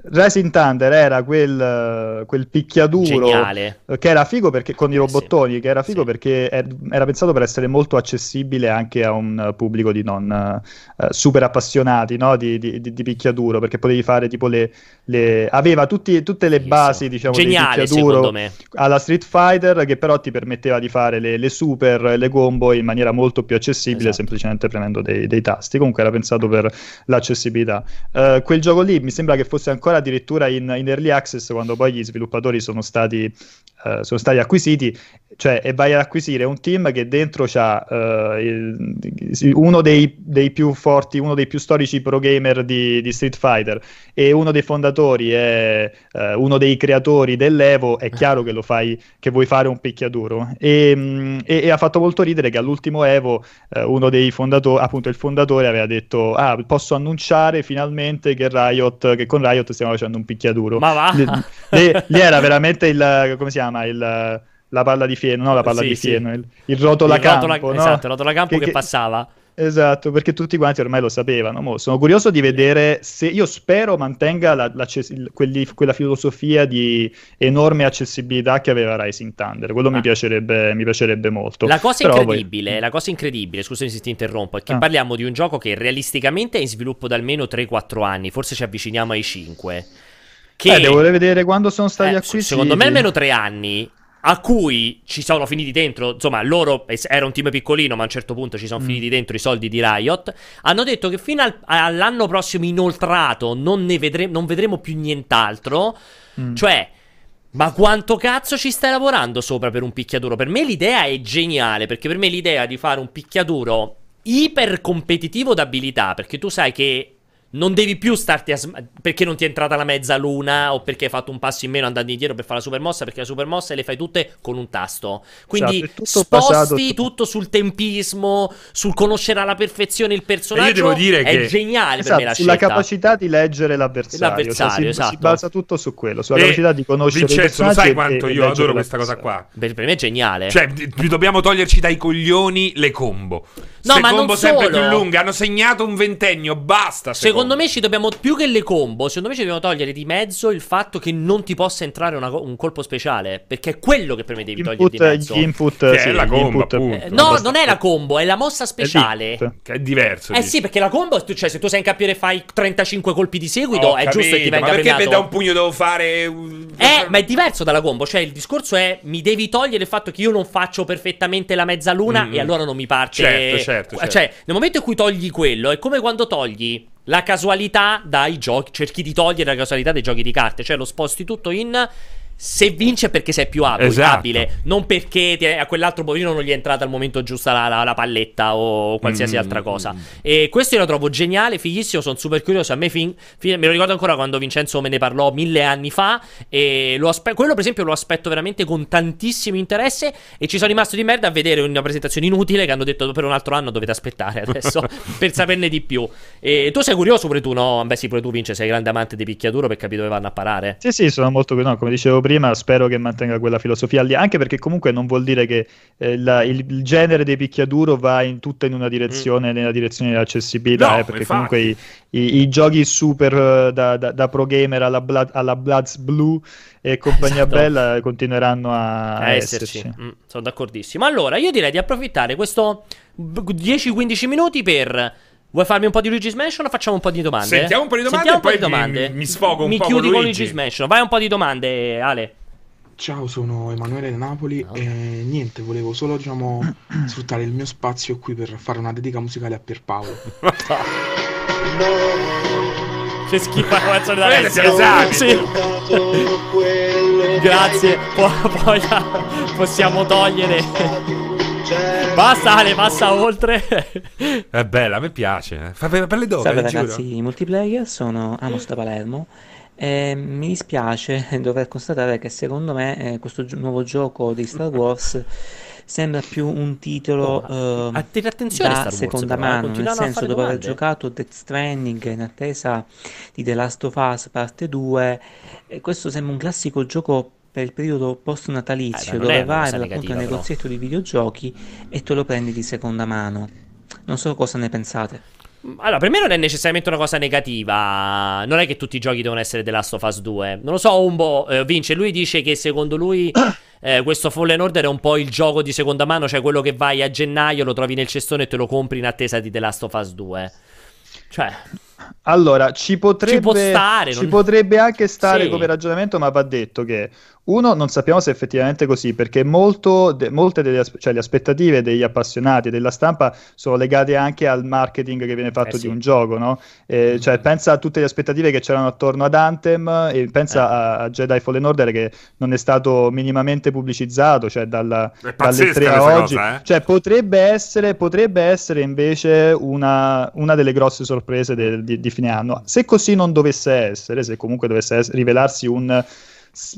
Rising Thunder era quel, quel picchiaduro geniale. che era figo perché con i Eh, robottoni, che era figo Sì. perché er- era pensato per essere molto accessibile anche a un pubblico di non eh, super appassionati no? di, di- di- di picchiaduro, perché potevi fare tipo le, le- aveva tutti- tutte le basi diciamo di Geniale, picchiaduro secondo me. alla Street Fighter che però ti permetteva di fare le, le super, le combo in maniera molto più accessibile Esatto. semplicemente premendo dei, dei tasti. Comunque era pensato per l'accessibilità. Eh, quel gioco lì mi sembra che fosse ancora ancora addirittura in, in early access quando poi gli sviluppatori sono stati Uh, sono stati acquisiti, cioè, e vai ad acquisire un team che dentro c'ha uh, il, uno dei, dei, più forti, uno dei più storici pro gamer di, di Street Fighter. E uno dei fondatori è uh, uno dei creatori dell'Evo, è chiaro che lo fai, che vuoi fare un picchiaduro. E, mh, e, e ha fatto molto ridere che all'ultimo Evo uno dei fondatori, appunto il fondatore aveva detto, ah, posso annunciare finalmente che Riot, che con Riot stiamo facendo un picchiaduro. Ma va! Lì, lì, era veramente il, come si chiama? Il, la palla di fieno, no la palla sì, di fieno, il, il rotola campo. Rotola, no? Esatto, il rotola campo che, che, passava. Esatto, perché tutti quanti ormai lo sapevano. Mo sono curioso di vedere se io spero mantenga la, la, quelli, quella filosofia di enorme accessibilità che aveva Rising Thunder. Quello ah. mi, piacerebbe, mi, piacerebbe, molto. La cosa Però incredibile, poi... la cosa incredibile, scusami se ti interrompo, è che ah. parliamo di un gioco che realisticamente è in sviluppo da almeno 3-4 anni, forse ci avviciniamo ai 5. Che, eh, devo vedere quando sono stati eh, acquisiti. Secondo me almeno tre anni a cui ci sono finiti dentro, insomma, loro era un team piccolino, ma a un certo punto ci sono mm. finiti dentro i soldi di Riot. Hanno detto che fino al, all'anno prossimo inoltrato non, ne vedre, non vedremo più nient'altro. Mm. Cioè, ma quanto cazzo ci stai lavorando sopra per un picchiaduro? Per me l'idea è geniale, perché per me l'idea di fare un picchiaduro iper competitivo d'abilità, perché tu sai che non devi più starti a sm- perché non ti è entrata la mezzaluna o perché hai fatto un passo in meno andando indietro per fare la super mossa perché la super mossa le fai tutte con un tasto quindi esatto, sposti basato... tutto sul tempismo sul conoscere alla perfezione il personaggio io devo dire è che... geniale esatto, per me la sulla scelta. capacità di leggere l'avversario, l'avversario cioè, si, esatto. si, basa tutto su quello sulla e capacità di conoscere Vincenzo, il personaggio lo sai quanto io adoro questa cosa qua per, per me è geniale cioè dobbiamo toglierci dai coglioni le combo No, ma combo non sempre solo. più lunghe. Hanno segnato un ventennio. Basta. Secondo, secondo me ci dobbiamo. Più che le combo, secondo me ci dobbiamo togliere di mezzo il fatto che non ti possa entrare una, un colpo speciale. Perché è quello che per me devi input, togliere di mezzo. Input, che sì, è la combo. Input, eh, no, non è la combo, è la mossa speciale. È che è diverso. Eh dici. sì, perché la combo, cioè, se tu sei in campione e fai 35 colpi di seguito, Ho è capito, giusto che ti venga ma perché premiato. da un pugno devo fare. Eh, ma è diverso dalla combo. Cioè, il discorso è: mi devi togliere il fatto che io non faccio perfettamente la mezzaluna mm-hmm. e allora non mi parte. Certo, certo. certo. Cioè, nel momento in cui togli quello, è come quando togli la casualità dai giochi, cerchi di togliere la casualità dai giochi di carte, cioè lo sposti tutto in se vince è perché sei più abile, esatto. abile non perché ti, a quell'altro poverino non gli è entrata al momento giusto la, la, la palletta o qualsiasi mm, altra cosa. E questo io lo trovo geniale, fighissimo, sono super curioso. A me fin, fin, me lo ricordo ancora quando Vincenzo me ne parlò mille anni fa e aspe- quello per esempio lo aspetto veramente con tantissimo interesse e ci sono rimasto di merda a vedere una presentazione inutile che hanno detto per un altro anno dovete aspettare adesso per saperne di più. E tu sei curioso pure tu, no? Beh sì, pure tu Vince, sei grande amante di picchiaduro per capire dove vanno a parare. Sì, sì, sono molto curioso, no, come dicevo prima, spero che mantenga quella filosofia lì, anche perché comunque non vuol dire che eh, la, il, il, genere dei picchiaduro va in tutta in una direzione, mm. nella direzione dell'accessibilità, no, eh, perché infatti. comunque i, i, i, giochi super uh, da, da, da, pro gamer alla, Blood, alla Bloods Blue e compagnia esatto. bella continueranno a, a esserci. esserci. Mm, sono d'accordissimo. Allora, io direi di approfittare questo 10-15 minuti per Vuoi farmi un po' di Luigi's Mansion o facciamo un po' di domande? Sentiamo un po' di domande Sentiamo e poi domande. Mi, mi sfogo un mi po' Mi chiudi con Luigi. Luigi's Mansion. Vai un po' di domande, Ale. Ciao, sono Emanuele da Napoli oh. e niente, volevo solo diciamo, sfruttare il mio spazio qui per fare una dedica musicale a Pierpaolo. C'è schifo la canzone da Alessio. Sì. Grazie. Poi, poi possiamo togliere Basta Ale, passa oltre. È bella, a me piace. Fa per le dove, Salve ragazzi, giuro. multiplayer, sono Amos da Palermo. E mi dispiace dover constatare che secondo me eh, questo gi- nuovo gioco di Star Wars sembra più un titolo oh, uh, attenzione da Wars, seconda però, eh, mano, nel senso dopo aver giocato Death Stranding in attesa di The Last of Us parte 2, questo sembra un classico gioco per il periodo post-natalizio, eh, dove vai appunto al negozietto di videogiochi e te lo prendi di seconda mano. Non so cosa ne pensate. Allora, per me non è necessariamente una cosa negativa. Non è che tutti i giochi devono essere The Last of Us 2. Non lo so, Umbo eh, vince. Lui dice che secondo lui eh, questo Fallen Order è un po' il gioco di seconda mano, cioè quello che vai a gennaio, lo trovi nel cestone e te lo compri in attesa di The Last of Us 2. Cioè, allora, ci potrebbe, ci stare, ci non... potrebbe anche stare sì. come ragionamento, ma va detto che Uno, non sappiamo se è effettivamente così, perché molto, de, molte delle cioè, le aspettative degli appassionati della stampa sono legate anche al marketing che viene fatto eh sì. di un gioco, no? Eh, cioè, pensa a tutte le aspettative che c'erano attorno ad Anthem e pensa eh. a, a, Jedi Fallen Order che non è stato minimamente pubblicizzato, cioè dalla, dalle tre a oggi. Cosa, eh? Cioè, potrebbe essere, potrebbe essere invece una, una delle grosse sorprese de, di, di fine anno. Se così non dovesse essere, se comunque dovesse essere, rivelarsi un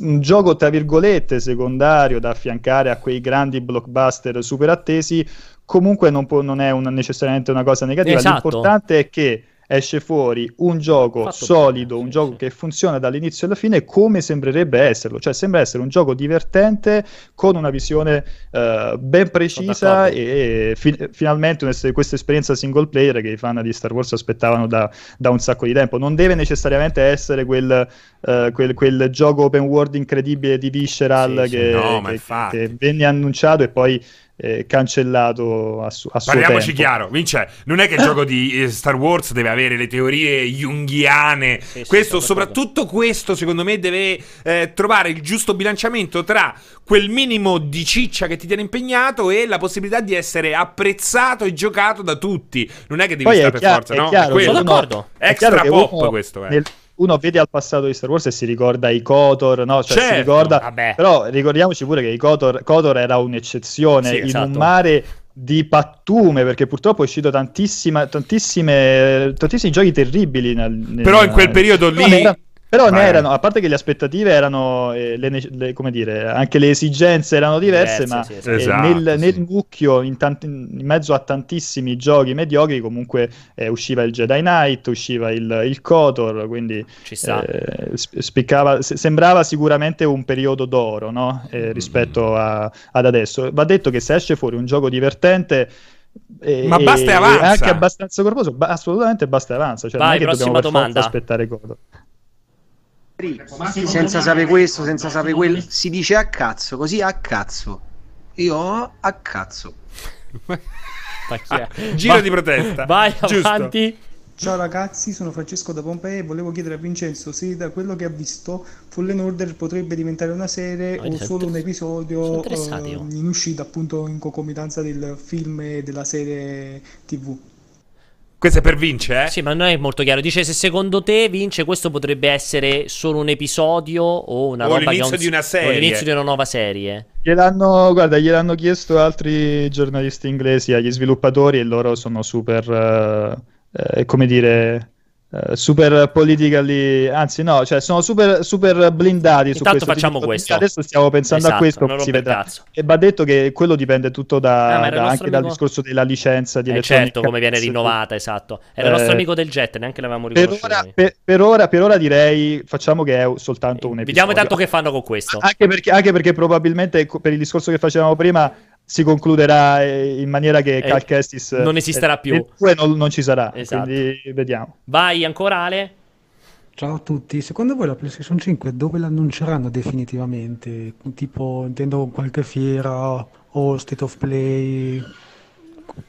un gioco tra virgolette secondario da affiancare a quei grandi blockbuster super attesi comunque non, può, non è una, necessariamente una cosa negativa esatto. l'importante è che esce fuori un gioco solido, bene, un sì, gioco sì. che funziona dall'inizio alla fine come sembrerebbe esserlo, cioè sembra essere un gioco divertente con una visione uh, ben precisa e fi- finalmente questa esperienza single player che i fan di Star Wars aspettavano da, da un sacco di tempo. Non deve necessariamente essere quel, uh, quel, quel gioco open world incredibile di Visceral sì, che, no, che, che venne annunciato e poi eh, cancellato a, su- a suo Parliamoci tempo. chiaro, Vince, non è che il gioco di eh, Star Wars deve avere le teorie junghiane. Sì, questo, sì, soprattutto questo, secondo me, deve eh, trovare il giusto bilanciamento tra quel minimo di ciccia che ti tiene impegnato e la possibilità di essere apprezzato e giocato da tutti. Non è che devi Poi stare per chiaro, forza, no? Chiaro, sono d'accordo. Extra pop questo, eh. Nel uno vede al passato di Star Wars e si ricorda i Kotor, no? Cioè certo, si ricorda... Vabbè. Però ricordiamoci pure che i Kotor, Kotor era un'eccezione sì, in esatto. un mare di pattume perché purtroppo è uscito tantissime, tantissimi giochi terribili nel, nel, però in quel periodo lì però ne erano, a parte che le aspettative erano, eh, le, le, come dire, anche le esigenze erano diverse, diverse ma sì, esatto. esatto, nel, sì. nel, mucchio, in, tanti, in, mezzo a tantissimi giochi mediocri, comunque eh, usciva il Jedi Knight, usciva il, il KOTOR, quindi eh, spiccava, se, sembrava sicuramente un periodo d'oro no? Eh, rispetto a, ad adesso. Va detto che se esce fuori un gioco divertente... E, ma basta e avanza. anche abbastanza corposo, ba- assolutamente basta e avanza. Cioè, Vai, non è che dobbiamo per aspettare Kotor senza sapere questo, senza sapere quello, si dice a cazzo, così a cazzo. Io a cazzo. ah, giro Va- di protesta. Vai Giusto. avanti. Ciao ragazzi, sono Francesco da Pompei e volevo chiedere a Vincenzo se da quello che ha visto Fallen Order potrebbe diventare una serie oh, o solo un episodio uh, in uscita appunto in concomitanza del film e della serie TV. Questo è per Vince, eh? Sì, ma non è molto chiaro. Dice se secondo te, Vince, questo potrebbe essere solo un episodio o una o roba l'inizio un... di una serie. O l'inizio di una nuova serie. Gliel'hanno, guarda, gliel'hanno chiesto altri giornalisti inglesi agli sviluppatori e loro sono super, uh, eh, come dire, Uh, super politically, anzi no, cioè sono super, super blindati Intanto su questo. facciamo questo. Adesso stiamo pensando esatto, a questo, si vedrà. Cazzo. E va detto che quello dipende tutto da, ah, da anche amico... dal discorso della licenza di eh, certo, come viene rinnovata, esatto. Era il nostro eh, amico del jet, neanche l'avevamo riconosciuto. Per ora, per, per, ora, per ora, direi facciamo che è soltanto un episodio. Vediamo tanto che fanno con questo. Anche perché, anche perché probabilmente per il discorso che facevamo prima si concluderà eh, in maniera che eh, Cal Kestis non esisterà eh, più. Non, non, ci sarà. Esatto. Quindi vediamo. Vai ancora Ale. Ciao a tutti, secondo voi la PlayStation 5 dove l'annunceranno definitivamente? Tipo, intendo qualche fiera o State of Play?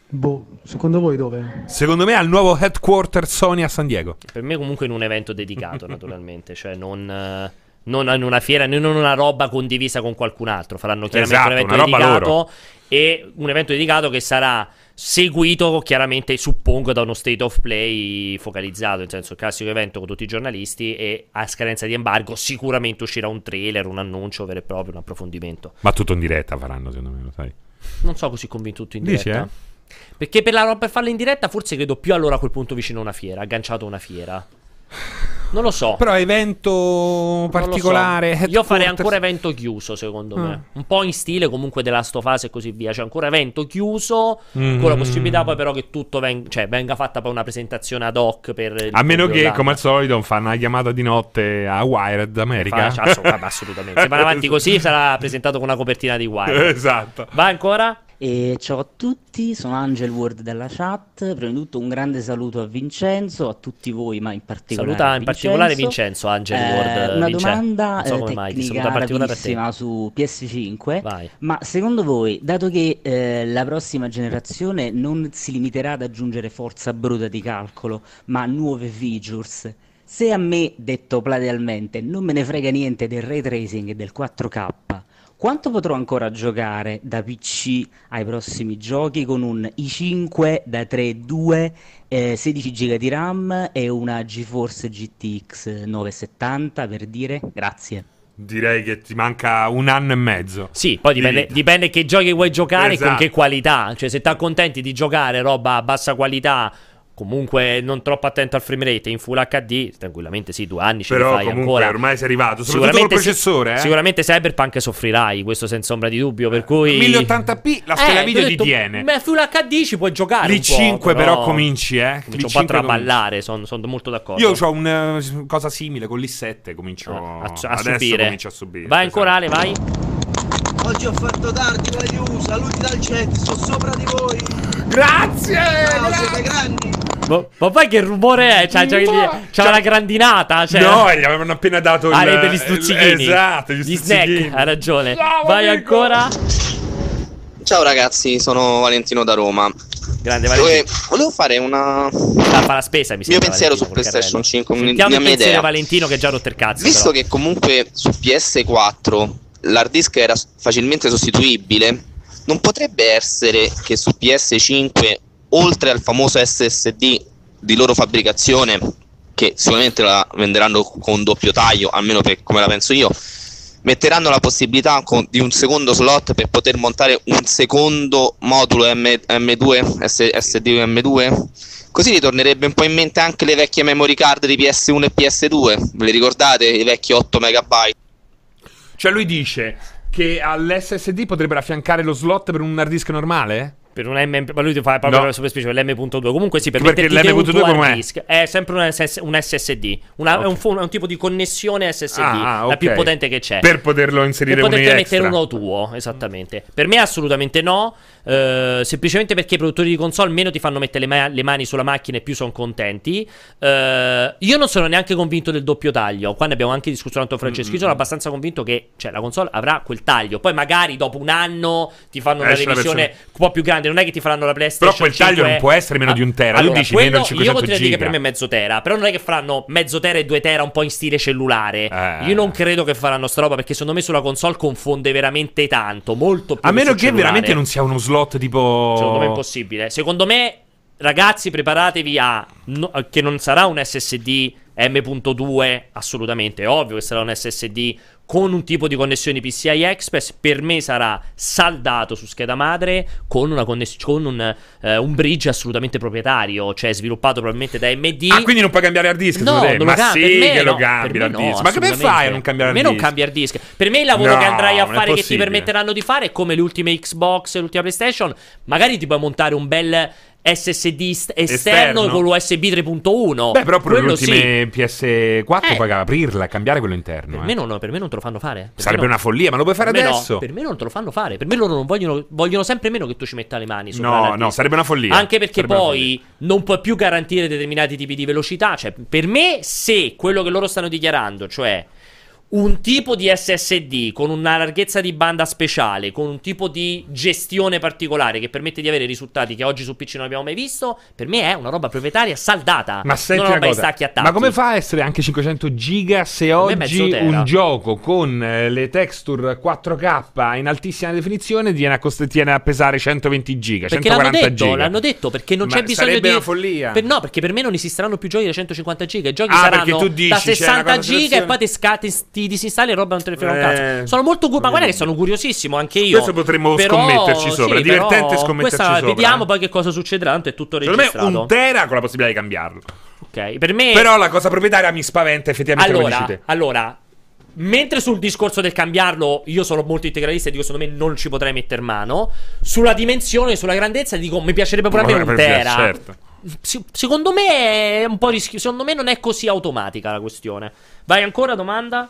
Boh, secondo voi dove? Secondo me al nuovo headquarter Sony a San Diego. Per me comunque in un evento dedicato naturalmente, cioè non non in una fiera, non in una roba condivisa con qualcun altro. Faranno chiaramente esatto, un evento dedicato loro. e un evento dedicato che sarà seguito chiaramente, suppongo, da uno state of play focalizzato, nel senso il classico evento con tutti i giornalisti e a scadenza di embargo sicuramente uscirà un trailer, un annuncio vero e proprio, un approfondimento. Ma tutto in diretta faranno, secondo me, lo sai. Non so così convinto tutto in diretta. Dici, eh? Perché per, la, per farla in diretta forse credo più allora a quel punto vicino a una fiera, agganciato a una fiera. Non lo so. Però evento particolare. So. Io farei ancora evento chiuso, secondo mm. me. Un po' in stile comunque della fase e così via. Cioè, ancora evento chiuso. Mm. Con la possibilità poi, però, che tutto venga, cioè, venga fatta poi una presentazione ad hoc. Per a meno che, come al solito, fanno una chiamata di notte a Wired America. Fa, assolutamente. Se va avanti così, sarà presentato con una copertina di Wired. esatto. Va ancora? E ciao a tutti, sono Angel Word della chat. Prima di tutto un grande saluto a Vincenzo, a tutti voi, ma in particolare Saluta in particolare Vincenzo, Angel eh. Una Vincenzo. domanda so eh, tecnica su PS5. Vai. Ma secondo voi, dato che eh, la prossima generazione non si limiterà ad aggiungere forza bruta di calcolo, ma nuove features, Se a me, detto platealmente, non me ne frega niente del ray tracing e del 4K, quanto potrò ancora giocare da PC ai prossimi giochi con un i5 da 3.2, eh, 16 GB di RAM e una GeForce GTX 970 per dire? Grazie. Direi che ti manca un anno e mezzo. Sì, poi dipende, dipende che giochi vuoi giocare esatto. e con che esatto. qualità. Cioè, se ti accontenti di giocare roba a bassa qualità comunque non troppo attento al frame rate in full HD tranquillamente sì due anni ce però fai comunque ancora. ormai sei arrivato soprattutto col processore eh? sicuramente Cyberpunk soffrirai questo senza ombra di dubbio per cui 1080p la scheda eh, video ti tiene ma full HD ci puoi giocare l'i5 però, però, cominci eh. cominci un po' a traballare sono son molto d'accordo. Io ho una uh, cosa simile con l'i7 comincio ah, a, a, subire. comincio a subire vai esatto. ancora Ale vai Oggi ho fatto tardi con aiuto, saluti dal chat, sto sopra di voi. Grazie! Ciao, siete grandi. Ma, ma poi che rumore è? C'ha, c'ha, c'ha, c'ha una grandinata. Cioè... No, gli avevano appena dato ah, il, per gli stuzzichini. Esatto, gli, gli snack. Hai ragione. Ciao, Vai amico. ancora. Ciao ragazzi, sono Valentino da Roma. Grande Valentino. Volevo fare una. Ah, fa la spesa, mi mio pensiero su PlayStation 5. Sentiamo il pensiero idea. Valentino che già rotto il cazzo. Visto però. che comunque su PS4 l'hard disk era facilmente sostituibile, non potrebbe essere che su PS5, oltre al famoso SSD di loro fabbricazione, che sicuramente la venderanno con doppio taglio, almeno per come la penso io, metteranno la possibilità con, di un secondo slot per poter montare un secondo modulo M, 2 S, SD M2 così ritornerebbe un po' in mente anche le vecchie memory card di PS1 e PS2 ve le ricordate? i vecchi 8 MB cioè lui dice che all'SSD potrebbero affiancare lo slot per un hard disk normale? Per un M, ma lui fa proprio no. super specifico, l'M.2. Comunque sì, per Perché l'M.2 come disk è sempre un, SS, un SSD. Una, okay. è, un, è, un, tipo di connessione SSD, ah, okay. la più potente che c'è. Per poterlo inserire per poter mettere uno tuo, esattamente. Per me assolutamente no. Uh, semplicemente perché i produttori di console meno ti fanno mettere le, ma- le mani sulla macchina e più sono contenti. Uh, io non sono neanche convinto del doppio taglio. Qua ne abbiamo anche discusso tanto Francesco. Mm-hmm. Io sono abbastanza convinto che cioè, la console avrà quel taglio. Poi magari dopo un anno ti fanno una revisione un po' più grande. Non è che ti faranno la PlayStation però quel 5... taglio non può essere meno di un tera. Allora, tu dici meno di 500 Io potrei dire che per me è mezzo tera. Però non è che faranno mezzo tera e due tera un po' in stile cellulare. Eh. Io non credo che faranno sta roba perché secondo me sulla console confonde veramente tanto. Molto più. A meno che cellulare. veramente non sia uno slot tipo. Secondo me è impossibile. Secondo me, ragazzi, preparatevi a. No, che non sarà un SSD M.2, assolutamente. È ovvio che sarà un SSD con un tipo di connessione PCI Express per me sarà saldato su scheda madre con, una conness- con un, uh, un, bridge assolutamente proprietario, cioè sviluppato probabilmente da AMD. Ah, quindi non puoi cambiare hard disk? No, non ma cam- sì che lo cambi l'hard disk. No, ma come fai a non cambiare hard disk? Per me non cambia hard disk. Per me il lavoro no, che andrai a fare che ti permetteranno di fare è come le ultime Xbox e l'ultima PlayStation, magari ti puoi montare un bel SSD est- esterno, esterno, con l'USB 3.1. Beh, però per le ultime sì. PS4 eh. puoi aprirla, cambiare quello interno. Per, eh. me non, per, me non, te lo fanno fare. Per Sarebbe una follia, ma lo puoi fare per adesso. No. Per me non te lo fanno fare. Per me loro non vogliono, vogliono sempre meno che tu ci metta le mani. No, no, sarebbe una follia. Anche perché sarebbe poi non puoi più garantire determinati tipi di velocità. Cioè, per me, se quello che loro stanno dichiarando, cioè un tipo di SSD con una larghezza di banda speciale, con un tipo di gestione particolare che permette di avere risultati che oggi su PC non abbiamo mai visto, per me è una roba proprietaria saldata. Ma senti non una cosa, ma come fa a essere anche 500 giga se oggi un gioco con eh, le texture 4K in altissima definizione tiene a, cost- tiene a pesare 120 giga, perché 140 l'hanno detto, giga? l'hanno detto perché non ma c'è bisogno di una follia. Per, no, perché per me non esisteranno più giochi da 150 giga, i giochi ah, saranno dici, da 60 giga e poi ti scatti ti disinstalli e roba non te ne frega un cazzo. Sono molto cu- ma guarda che sono curiosissimo anche io. Questo potremmo però, scommetterci sopra, sì, divertente scommetterci questa, sopra. Vediamo poi che cosa succederà, tanto è tutto registrato. Secondo me un tera con la possibilità di cambiarlo. Ok, per me Però la cosa proprietaria mi spaventa effettivamente Allora, allora Mentre sul discorso del cambiarlo, io sono molto integralista e dico secondo me non ci potrei mettere mano. Sulla dimensione, sulla grandezza, dico mi piacerebbe pure a me un tera. Certo. secondo me è un po' rischioso. Secondo me non è così automatica la questione. Vai ancora, domanda?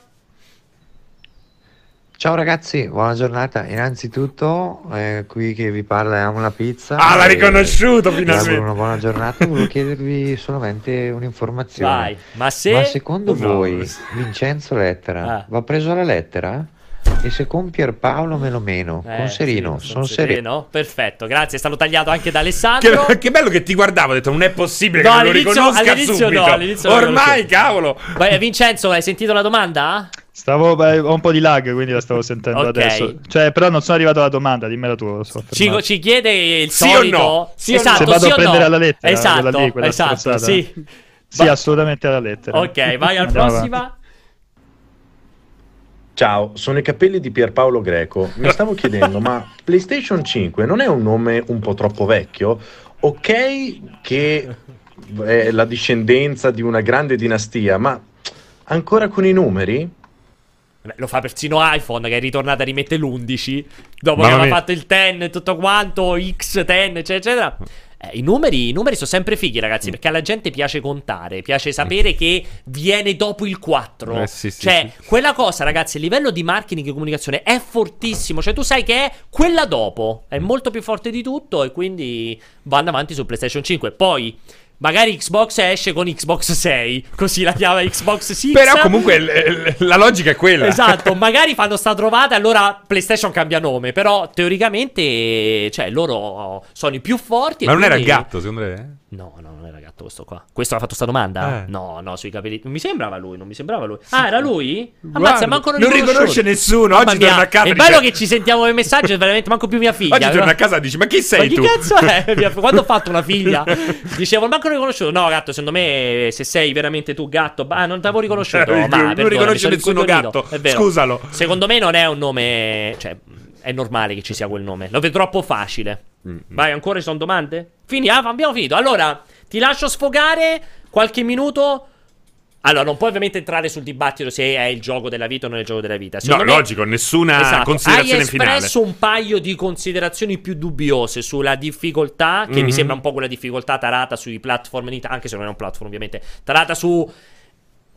Ciao ragazzi, buona giornata. Innanzitutto, eh, qui che vi parla Amo la pizza. Ah, l'ha riconosciuto finalmente. Una buona giornata. Volevo chiedervi solamente un'informazione. Vai, ma se. Ma secondo no, voi Vincenzo Lettera Ah. va preso alla lettera? E se con Pierpaolo me lo meno, Eh, con Serino, sì, sono sereno. sereno. Perfetto, grazie. È stato tagliato anche da Alessandro. Che, che bello che ti guardavo, ho detto non è possibile No, che non lo riconosca all'inizio subito. no, all'inizio Ormai, cavolo. Vai, Vincenzo, hai sentito la domanda? Stavo, beh, ho un po' di lag, quindi la stavo sentendo Ok. adesso. Cioè, però non sono arrivato alla domanda, dimmela tu. so Ci, ci chiede il Sì o solito. no? Sì o no? esatto, Se vado sì a prendere no? alla lettera, Esatto, quella lì, quella esatto, strozzata. sì. Sì, assolutamente alla lettera. Ok, vai al prossima. Ciao, sono i capelli di Pierpaolo Greco. Mi stavo chiedendo, ma PlayStation 5 non è un nome un po' troppo vecchio? Ok che è la discendenza di una grande dinastia, ma ancora con i numeri? Lo fa persino iPhone che è ritornato a rimettere l'11 dopo Mamma che aveva fatto il 10 e tutto quanto, X10, eccetera, eccetera. Eh, i, numeri, I numeri sono sempre fighi, ragazzi, perché alla gente piace contare, piace sapere che viene dopo il 4. Eh, sì, sì, cioè, quella cosa, ragazzi, a livello di marketing e comunicazione è fortissimo. Cioè, tu sai che è quella dopo, è molto più forte di tutto e quindi vanno avanti su PlayStation 5. Poi. Magari Xbox esce con Xbox 6, così la chiama Xbox 6. Però comunque l- l- la logica è quella. Esatto, magari fanno sta trovata e allora PlayStation cambia nome, però teoricamente, cioè, loro sono i più forti. Ma non era il quindi- gatto, secondo te? No, no, non era gatto questo qua. Questo ha fatto sta domanda? Eh. No, no, sui capelli. Non mi sembrava lui, non mi sembrava lui. Ah, era lui? Guarda, Ammazza, manco non non riconosce nessuno. Mamma Oggi mia, torna a casa È e bello dice- che ci sentiamo nei messaggi, veramente manco più mia figlia. Oggi torna a casa e dice: Ma chi sei Ma tu? cazzo è? Quando ho fatto una figlia, dicevo, manco riconosciuto. No, gatto, secondo me, se sei veramente tu, gatto, ah, non ti avevo riconosciuto. Eh, Ma, non riconosce nessuno gatto. Scusalo. Secondo me non è un nome. Cioè, è normale che ci sia quel nome. Lo vedo troppo facile. Mm, Vai, ancora ci sono domande? Fini, ah, abbiamo finito. Allora, ti lascio sfogare qualche minuto. Allora, non puoi ovviamente entrare sul dibattito se è il gioco della vita o non è il gioco della vita. No, Secondo me- logico, nessuna Esatto. considerazione Hai finale. espresso un paio di considerazioni più dubbiose sulla difficoltà, che Mhm. mi sembra un po' quella difficoltà tarata sui platform, anche se non è un platform ovviamente, tarata su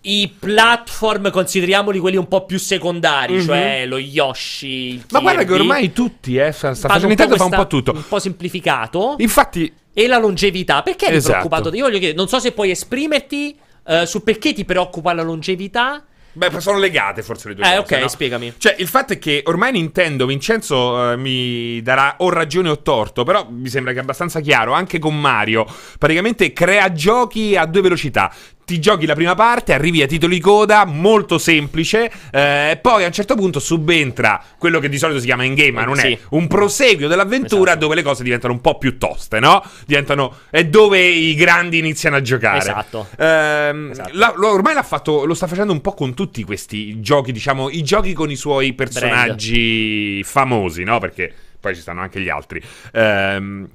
i platform, consideriamoli quelli un po' più secondari, Mhm. cioè lo Yoshi, il Ma guarda che ormai tutti, eh, sta, facendo un po' Nintendo fa un po' tutto. Un po' semplificato. Infatti, E la longevità. Perché eri Esatto. preoccupato? Io voglio chiedere, non so se puoi esprimerti eh, su perché ti preoccupa la longevità. Beh, sono legate forse le due Eh, cose. ok, no? spiegami. Cioè, il fatto è che ormai Nintendo, Vincenzo eh, mi darà o ragione o torto, però mi sembra che è abbastanza chiaro, anche con Mario, praticamente crea giochi a due velocità. Ti giochi la prima parte, arrivi a titoli coda, molto semplice, eh, poi a un certo punto subentra quello che di solito si chiama in-game, ma non Sì. è un proseguio dell'avventura dove le cose diventano un po' più toste, no? Diventano... è dove i grandi iniziano a giocare. Esatto. Ehm, Esatto. la- lo- ormai l'ha fatto, lo sta facendo un po' con tutti questi giochi, diciamo, i giochi con i suoi personaggi famosi, no? Perché poi ci stanno anche gli altri. Ehm,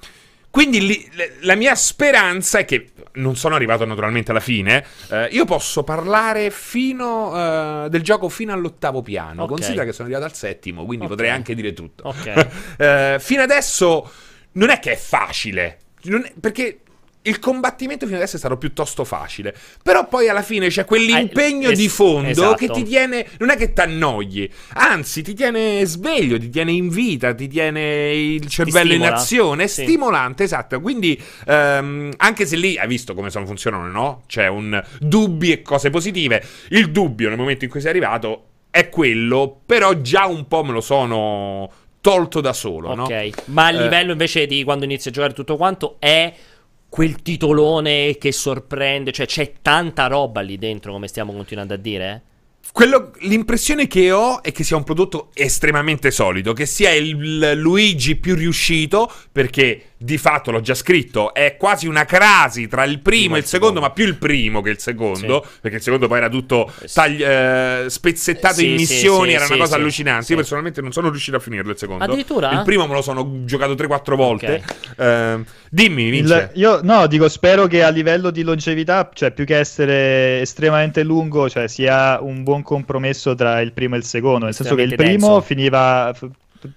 quindi lì- le- la mia speranza è che non sono arrivato naturalmente alla fine. eh, io posso parlare fino eh, del gioco fino all'ottavo piano. Ok. Considera che sono arrivato al settimo, quindi Ok. potrei anche dire tutto. Ok. Eh, fino adesso non è che è facile. È- perché il combattimento fino adesso è stato piuttosto facile. Però poi alla fine c'è quell'impegno Ah, es- di fondo esatto. che ti tiene. Non è che ti annoi, anzi, ti tiene sveglio, ti tiene in vita, ti tiene il cervello in azione. È Sì. stimolante, esatto. Quindi, ehm, anche se lì hai visto come sono funzionano, no? C'è un dubbi e cose positive. Il dubbio nel momento in cui sei arrivato è quello, però già un po' me lo sono tolto da solo, no? Ok, ma a Eh, livello invece di quando inizi a giocare tutto quanto è quel titolone che sorprende, cioè c'è tanta roba lì dentro come stiamo continuando a dire? Quello- l'impressione che ho è che sia un prodotto estremamente solido, che sia il Luigi più riuscito, perché di fatto l'ho già scritto, è quasi una crasi tra il primo e il secondo, ma più il primo che il secondo, perché il secondo poi era tutto tagli- eh, spezzettato Sì, in sì, missioni, sì, era sì, una cosa sì, allucinante. sì. Io personalmente non sono riuscito a finirlo il secondo. Addirittura? Il primo me lo sono giocato 3-4 volte. Ehm, dimmi, Vince. Il- io no, dico, spero che a livello di longevità, cioè più che essere estremamente lungo, cioè sia un buon compromesso tra il primo e il secondo. Nel senso che il primo denso. finiva f-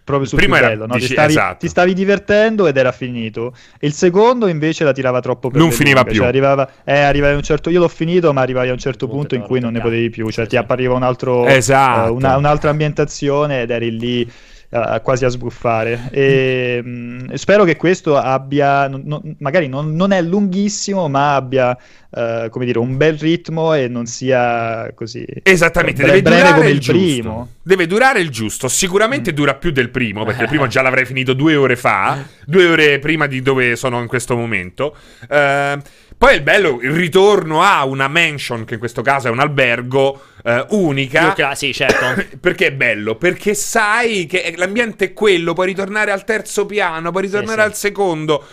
proprio sul primo era- bello, no? ti, stavi, esatto. ti stavi divertendo ed era finito. Il secondo invece la tirava troppo per Non finiva lunghe, più. Cioè arrivava, eh, arrivavi a un certo, io l'ho finito, ma arrivavi a un certo punto in cui non ne potevi più. Cioè ti appariva un altro, Esatto. eh, una- un'altra ambientazione ed eri lì. A, quasi a sbuffare. E, mh, mm, spero che questo abbia, no, magari non, non, è lunghissimo, ma abbia uh, come dire, un bel ritmo e non sia così esattamente bre- deve breve come il, il primo. Deve durare il giusto. Sicuramente mm. dura più del primo, perché il primo già l'avrei finito due ore fa, due ore prima di dove sono in questo momento. Uh, poi è bello il ritorno a una mansion, che in questo caso è un albergo eh, unica. Cla- sì, certo. perché è bello? Perché sai che l'ambiente è quello, puoi ritornare al terzo piano, puoi ritornare sì, al sì. secondo.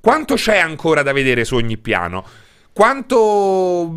Quanto c'è ancora da vedere su ogni piano? Quanto,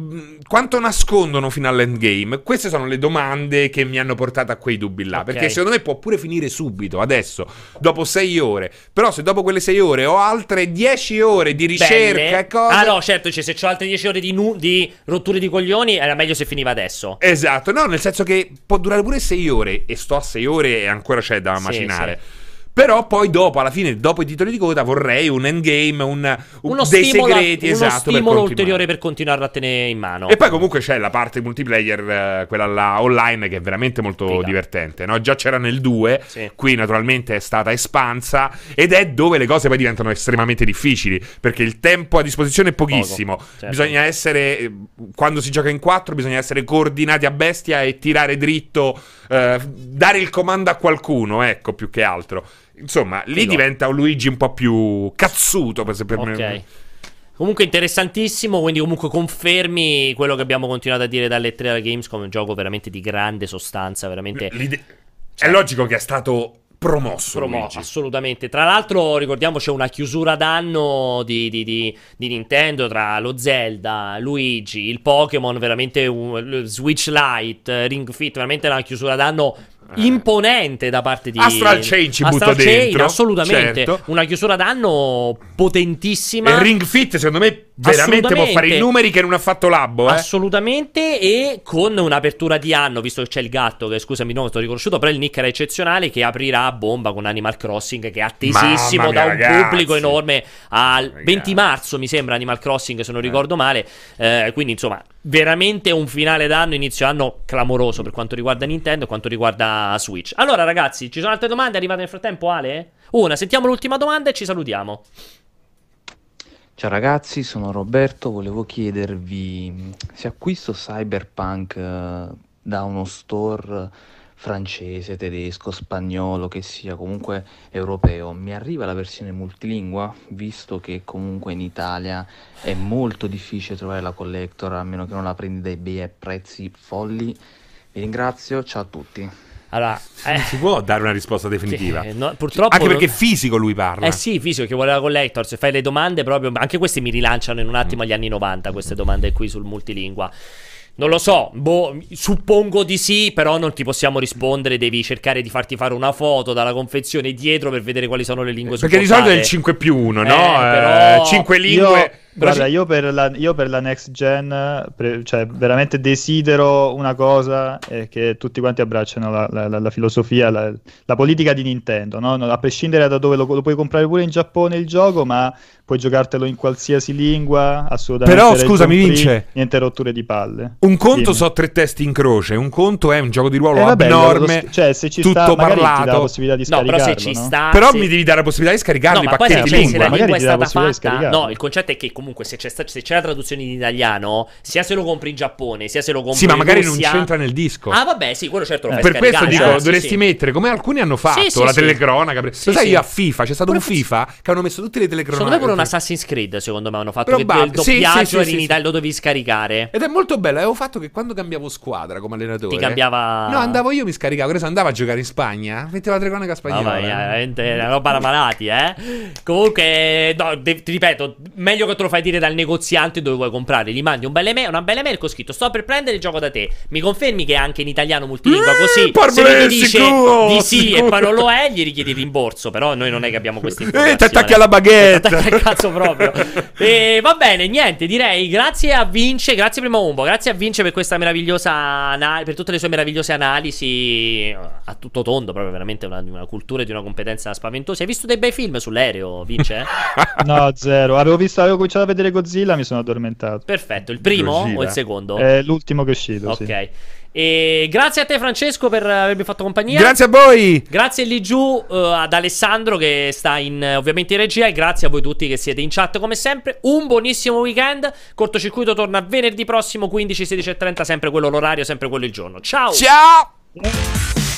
quanto, nascondono fino all'endgame? Queste sono le domande che mi hanno portato a quei dubbi là. Okay. Perché secondo me può pure finire subito, adesso, dopo sei ore. Però se dopo quelle sei ore ho altre dieci ore di ricerca e cose... Ah no, certo, cioè, se ho altre dieci ore di, nu- di, rotture di coglioni era meglio se finiva adesso. Esatto, no, nel senso che può durare pure sei ore e sto a sei ore e ancora c'è da macinare. Sì, sì. Però poi dopo, alla fine, dopo i titoli di coda, vorrei un endgame, un, un uno dei stimolo, segreti, uno esatto. stimolo per ulteriore per continuare a tenere in mano. E poi comunque c'è la parte multiplayer, eh, quella là online, che è veramente molto Figa. divertente. No? Già c'era nel 2, sì. qui naturalmente è stata espansa, ed è dove le cose poi diventano estremamente difficili, perché il tempo a disposizione è pochissimo. Certo. Bisogna essere, quando si gioca in 4, bisogna essere coordinati a bestia e tirare dritto, eh, dare il comando a qualcuno, ecco, più che altro. Insomma, lì Figo. diventa un Luigi un po' più cazzuto per, per Ok. Me. Comunque interessantissimo, quindi comunque confermi quello che abbiamo continuato a dire dalle 3 alla Gamescom, un gioco veramente di grande sostanza, veramente... L'ide- cioè, è logico che è stato promosso. Promosso, assolutamente. Tra l'altro, ricordiamo c'è una chiusura d'anno di, di, di, di, Nintendo tra lo Zelda, Luigi, il Pokémon, veramente un, Switch Lite, Ring Fit, veramente una chiusura d'anno. Imponente da parte di Astral Chain ci Astral butto Chain, dentro. assolutamente. Certo. una chiusura d'anno potentissima. E Ring Fit secondo me veramente può fare i numeri che non ha fatto Labbo eh? assolutamente e con un'apertura di anno visto che c'è il gatto che scusami non sto riconosciuto però il nick era eccezionale che aprirà a bomba con Animal Crossing che è attesissimo mia, da un ragazzi. pubblico enorme al 20 marzo mi sembra Animal Crossing se non ricordo male. Eh, quindi insomma veramente un finale d'anno, inizio anno clamoroso per quanto riguarda Nintendo e quanto riguarda Switch. Allora, ragazzi, ci sono altre domande arrivate nel frattempo, Ale? Una, sentiamo l'ultima domanda e ci salutiamo. Ciao ragazzi, sono Roberto, volevo chiedervi se acquisto Cyberpunk eh, da uno store francese, tedesco, spagnolo, che sia comunque europeo, mi arriva la versione multilingua, visto che comunque in Italia è molto difficile trovare la collector, a meno che non la prendi dai bei prezzi folli. Vi ringrazio, ciao a tutti. Allora, eh, si può dare una risposta definitiva. Sì, no, purtroppo anche perché fisico lui parla. Eh sì, fisico che vuole la collector. Se fai le domande proprio. Anche queste mi rilanciano in un attimo agli anni 90. Queste domande qui sul multilingua. Non lo so, boh, suppongo di sì, però non ti possiamo rispondere, devi cercare di farti fare una foto dalla confezione dietro per vedere quali sono le lingue Perché supportate. di solito è il 5 più 1, no? Eh, però... 5 lingue... Io... Guarda, io per, la, io per, la, next gen, pre, cioè veramente desidero una cosa è che tutti quanti abbracciano la, la, la filosofia, la, politica di Nintendo, no? a prescindere da dove lo, lo, puoi comprare pure in Giappone il gioco, ma puoi giocartelo in qualsiasi lingua, assolutamente. Però scusami, Vince, niente rotture di palle. Un conto Dimmi. so tre testi in croce, un conto è un gioco di ruolo eh, vabbè, abnorme, lo, cioè se ci tutto sta, parlato. Ti dà la possibilità di scaricarlo, no, però se ci no? sta, però se... mi devi dare la possibilità di scaricarli no, i pacchetti se, lingua. Se la lingua è stata fatta, no, il concetto è che comunque se c'è, sta, se c'è la traduzione in italiano, sia se lo compri in Giappone, sia se lo compri in Sì, ma magari Russia... non c'entra nel disco. Ah, vabbè, sì, quello certo lo eh. Per questo dico, cioè, dovresti sì, mettere, come alcuni hanno fatto, sì, la telecronaca. Lo sai, io a FIFA, c'è stato un FIFA che hanno messo tutte le telecronache. Secondo me pure un Assassin's Creed, secondo me hanno fatto Probab- il doppiaggio sì, in Italia lo dovevi scaricare. Ed è molto bello, avevo fatto che quando cambiavo squadra come allenatore Ti cambiava No, andavo io mi scaricavo, adesso andavo a giocare in Spagna, mettevo la telecronaca spagnola. Vabbè, veramente una roba da malati, eh. Comunque, no, ti ripeto, meglio che te lo fai dire dal negoziante dove vuoi comprare. Gli mandi un belle mail, una bella mail con scritto sto per prendere il gioco da te. Mi confermi che è anche in italiano multilingua così? se lui ti dice sicuro, di sì sicuro. e poi non lo è, gli richiedi rimborso. Però noi non è che abbiamo questi informazioni. E ti attacchi alla baguette. Ti attacchi al cazzo proprio. e va bene, niente, direi grazie a Vince, grazie primo Umbo, grazie a Vince per questa meravigliosa analisi, per tutte le sue meravigliose analisi a tutto tondo, proprio veramente una, una cultura e di una competenza spaventosa. Hai visto dei bei film sull'aereo, Vince? no, zero. Avevo visto, avevo cominciato iniziato a vedere Godzilla mi sono addormentato. Perfetto, il primo Godzilla. o il secondo? È l'ultimo che è uscito. Ok. Sì. E grazie a te, Francesco, per avermi fatto compagnia. Grazie a voi. Grazie lì giù uh, ad Alessandro che sta in, ovviamente in regia. E grazie a voi tutti che siete in chat come sempre. Un buonissimo weekend. Cortocircuito torna venerdì prossimo, 15, 16 e 30. Sempre quello l'orario, sempre quello il giorno. Ciao. Ciao.